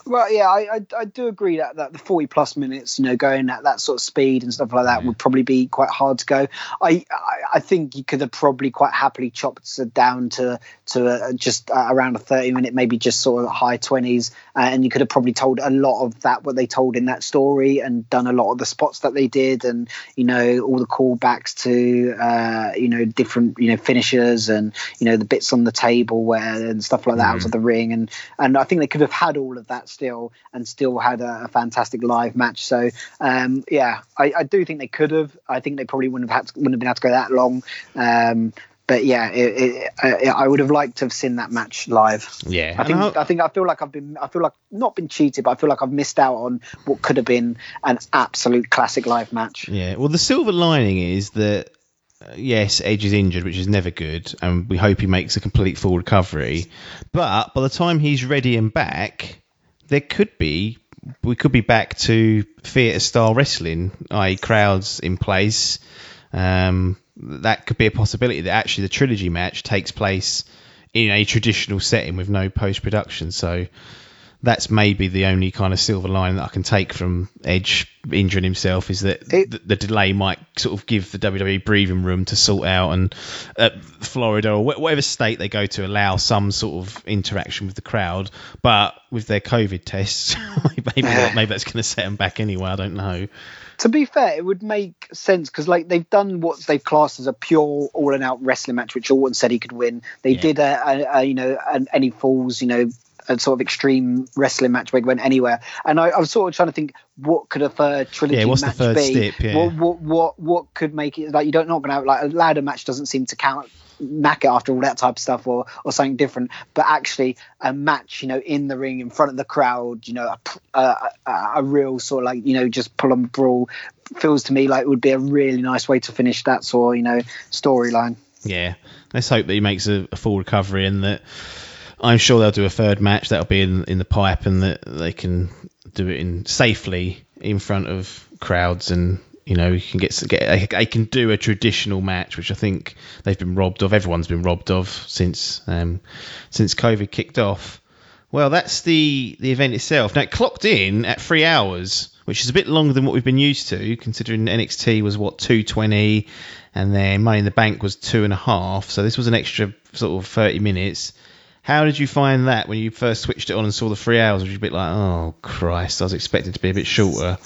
Well, yeah, I, I, I do agree that, that the forty plus minutes, you know, going at that sort of speed and stuff like that Yeah. would probably be quite hard to go. I, I I think you could have probably quite happily chopped it down to to uh, just uh, around a thirty minute, maybe just sort of high twenties, uh, and you could have probably told a lot of that what they told in that story and done a lot of the spots that they did, and you know all the callbacks to uh, you know different you know finishers and you know the bits on the table where and stuff like that out of the ring and and I think they could have had all of that still and still had a, a fantastic live match. So um, yeah, I, I do think they could have. I think they probably wouldn't have had to, wouldn't have been able to go that long. Um, but yeah, it, it, I, I would have liked to have seen that match live. Yeah, I think I- I think I feel like I've been I feel like not been cheated, but I feel like I've missed out on what could have been an absolute classic live match. Yeah, well, the silver lining is that uh, yes, Edge is injured, which is never good, and we hope he makes a complete full recovery. But by the time he's ready and back, there could be we could be back to theatre style wrestling, i.e., crowds in place. Um, that could be a possibility that actually the trilogy match takes place in a traditional setting with no post production. So that's maybe the only kind of silver line that I can take from Edge injuring himself is that It- the, the delay might sort of give the WWE breathing room to sort out and uh, Florida or wh- whatever state they go to allow some sort of interaction with the crowd. But with their COVID tests, [LAUGHS] maybe that, [LAUGHS] maybe that's going to set them back anyway. I don't know. to be fair, it would make sense because like they've done what they've classed as a pure all and out wrestling match, which Orton said he could win. They Yeah. did a, a, a you know an any falls you know a sort of extreme wrestling match where it went anywhere. And I, I was sort of trying to think what could a third trilogy Yeah, what's the match third be? step? Yeah. What, what what what could make it like you don't not going to have like a ladder match doesn't seem to count knack it after all that type of stuff or or something different but actually a match you know in the ring in front of the crowd you know a real sort of like you know just pull and brawl feels to me like it would be a really nice way to finish that sort of you know storyline Yeah, let's hope that he makes a, a full recovery and that I'm sure they'll do a third match that'll be in in the pipe and that they can do it in safely in front of crowds and you know you can get get they can do a traditional match which I think they've been robbed of everyone's been robbed of since um, since COVID kicked off. Well, that's the the event itself. Now it clocked in at three hours, which is a bit longer than what we've been used to, considering NXT was what two twenty, and then Money in the Bank was two and a half. So this was an extra sort of thirty minutes. How did you find that when you first switched it on and saw the three hours? Was you a bit like, oh Christ, I was expecting it to be a bit shorter?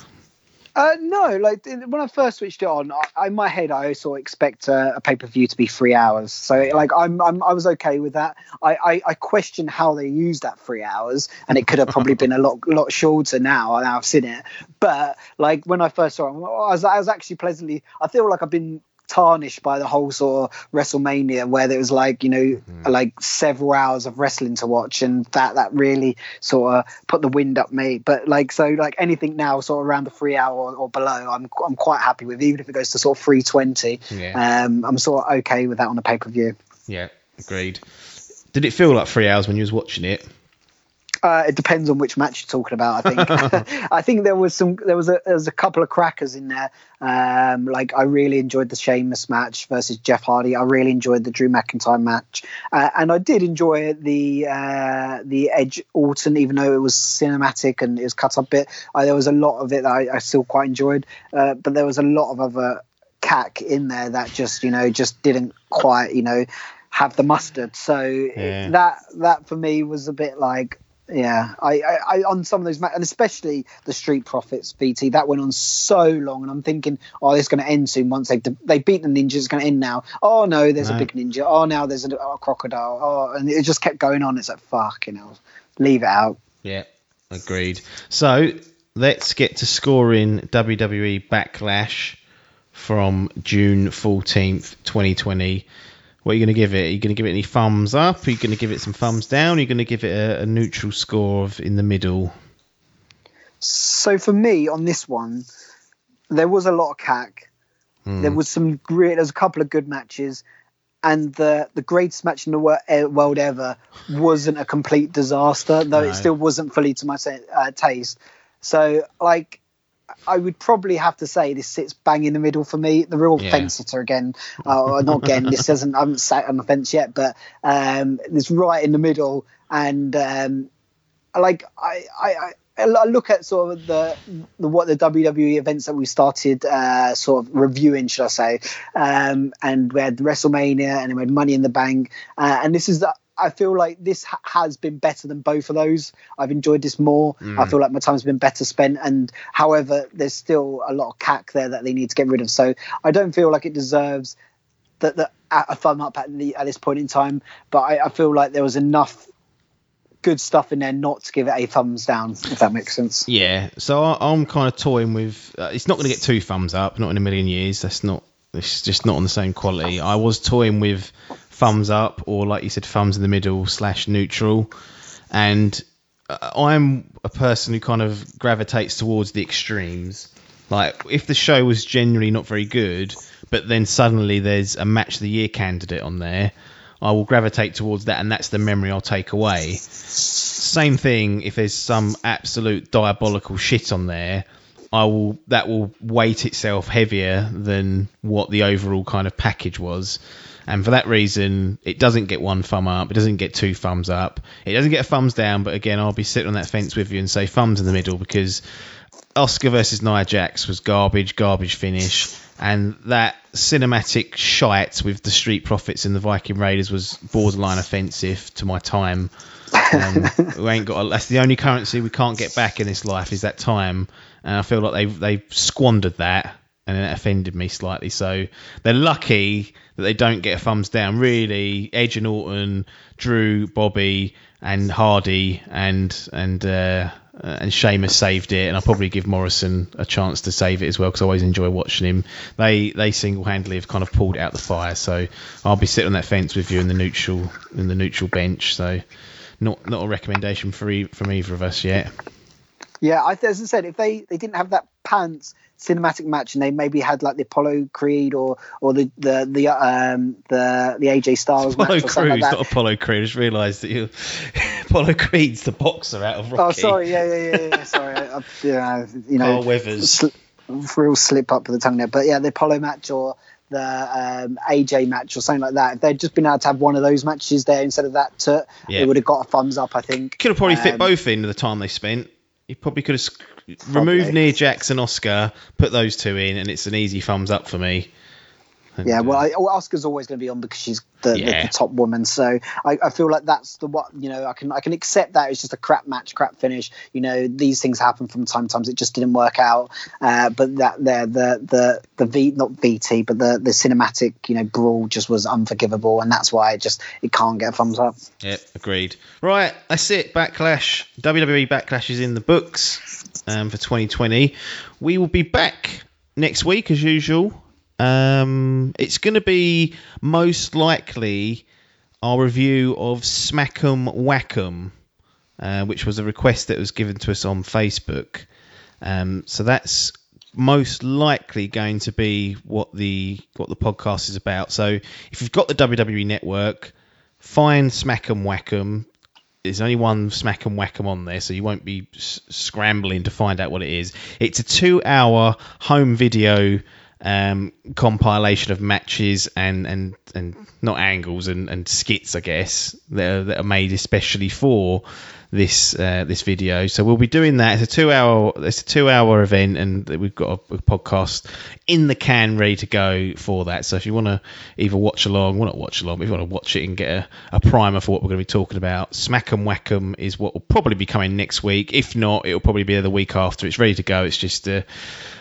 Uh, no, like when I first switched it on, I, in my head I also expect a, a pay per view to be three hours. So like I'm, I'm I was okay with that. I, I I question how they used that three hours, and it could have probably [LAUGHS] been a lot lot shorter now. Now I've seen it, but like when I first saw it, I was I was actually pleasantly. I feel like I've been tarnished by the whole sort of WrestleMania where there was like you know like several hours of wrestling to watch and that that really sort of put the wind up me but like so like anything now sort of around the three hour or, or below I'm I'm quite happy with even if it goes to sort of 320 Yeah. um I'm sort of okay with that on a pay-per-view Yeah, agreed. Did it feel like three hours when you was watching it? Uh, it depends on which match you're talking about. I think. [LAUGHS] [LAUGHS] I think there was some. There was a. There was a couple of crackers in there. Um, like I really enjoyed the Sheamus match versus Jeff Hardy. I really enjoyed the Drew McIntyre match, uh, and I did enjoy the uh, the Edge Orton, even though it was cinematic and it was cut up a bit. Uh, there was a lot of it that I, I still quite enjoyed, uh, but there was a lot of other cack in there that just you know just didn't quite you know have the mustard. So Yeah. that that for me was a bit like yeah, I, I, I on some of those and especially the Street Profits VT that went on so long, and I'm thinking, oh, it's going to end soon. Once they've they beat the ninja, it's going to end now. Oh no, there's No. a big ninja. Oh now there's a, a crocodile. Oh, and it just kept going on. It's like fuck, you know, leave it out. Yeah, agreed. So let's get to scoring WWE Backlash from June 14th, 2020. What are you going to give it? Are you going to give it any thumbs up? Are you going to give it some thumbs down? Are you going to give it a, a neutral score of in the middle? So for me on this one, there was a lot of cack. Hmm. There was some great. There's a couple of good matches, and the the greatest match in the wor- world ever wasn't a complete disaster, though No. it still wasn't fully to my uh, taste. So like. I would probably have to say this sits bang in the middle for me. The real Yeah. fence sitter again, uh, not again. This doesn't. I haven't sat on the fence yet, but um, it's right in the middle. And um, like I, I, I look at sort of the, the, what the WWE events that we started uh, sort of reviewing, should I say? Um, and we had WrestleMania and we had Money in the Bank, uh, and this is the, I feel like this ha- has been better than both of those. I've enjoyed this more. Mm. I feel like my time's been better spent. And however, there's still a lot of cack there that they need to get rid of. So I don't feel like it deserves that the, a thumb up at the at this point in time. But I, I feel like there was enough good stuff in there not to give it a thumbs down, if that makes sense. Yeah. So I, am kind of toying with. Uh, it's not going to get two thumbs up, not in a million years. That's not. It's just not on the same quality. I was toying with thumbs up or like you said thumbs in the middle slash neutral. And uh, i'm a person who kind of gravitates towards the extremes. Like if the show was generally not very good but then suddenly there's a match of the year candidate on there i will gravitate towards that and that's the memory i'll take away. Same thing if there's some absolute diabolical shit on there I will that will weight itself heavier than what the overall kind of package was. And for that reason, it doesn't get one thumb up, it doesn't get two thumbs up, it doesn't get a thumbs down. But again, I'll be sitting on that fence with you and say thumbs in the middle because Asuka versus Nia Jax was garbage, garbage finish. And that cinematic shite with the Street Profits and the Viking Raiders was borderline offensive to my time. Um, [LAUGHS] we ain't got. A, that's the only currency we can't get back in this life is that time, and I feel like they've they've squandered that, and it offended me slightly. So they're lucky that they don't get a thumbs down. Really, Edge and Orton, Drew, Bobby, and Hardy, and and uh, and Sheamus saved it, and I'll probably give Morrison a chance to save it as well because I always enjoy watching him. They they single handedly have kind of pulled out the fire, so I'll be sitting on that fence with you in the neutral in the neutral bench. So not not a recommendation for e- from either of us yet. Yeah, I, as I said, if they, they didn't have that pants cinematic match and they maybe had like the Apollo Creed or or the the the um the the AJ Styles Apollo match Creed, like not Apollo Creed. I just realised that you [LAUGHS] Apollo Creed's the boxer out of Rocky. Oh, sorry, yeah, yeah, yeah, yeah sorry, [LAUGHS] I, I, you know, Carl Weathers, sl- real slip up with the tongue there. But yeah, the Apollo match or the um, AJ match or something like that. If they'd just been able to have one of those matches there instead of that, to, yeah. it would have got a thumbs up. I think could have probably um, fit both in the time they spent. You probably could have remove Nia Jackson, Asuka, put those two in, and it's an easy thumbs up for me. And, yeah, well, I, Asuka's always going to be on because she's the, yeah. the, the, top woman. So I, I, feel like that's the what you know. I can I can accept that it's just a crap match, crap finish. You know, these things happen from time to time. It just didn't work out. Uh, but that there, the the the V not VT, but the the cinematic you know brawl just was unforgivable, and that's why it just it can't get a thumbs up. Yeah, agreed. Right, that's it. Backlash WWE Backlash is in the books um, for 2020. We will be back next week as usual. Um, it's going to be most likely our review of Smack'em Whack'em, uh, which was a request that was given to us on Facebook. Um, so that's most likely going to be what the what the podcast is about. So if you've got the WWE Network, find Smack'em Whack'em. There's only one Smack'em Whack'em on there, so you won't be s- scrambling to find out what it is. It's a two-hour home video um, compilation of matches and and and not angles and, and skits, I guess, that are, that are made especially for this uh, this video. So we'll be doing that. It's a two hour it's a two hour event, and we've got a, a podcast in the can ready to go for that. So if you want to either watch along, well not watch along, but if you want to watch it and get a, a primer for what we're going to be talking about, Smack'em Whack'em is what will probably be coming next week. If not, it'll probably be the week after. It's ready to go. It's just uh,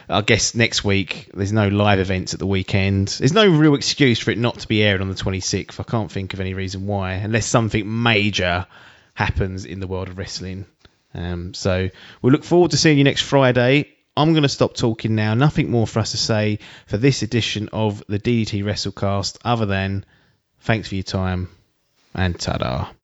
I guess next week there's no live events at the weekend. There's no real excuse for it not to be aired on the 26th. I can't think of any reason why, unless something major happens in the world of wrestling. Um, so we look forward to seeing you next Friday. I'm going to stop talking now. Nothing more for us to say for this edition of the DDT WrestleCast other than thanks for your time and ta-da.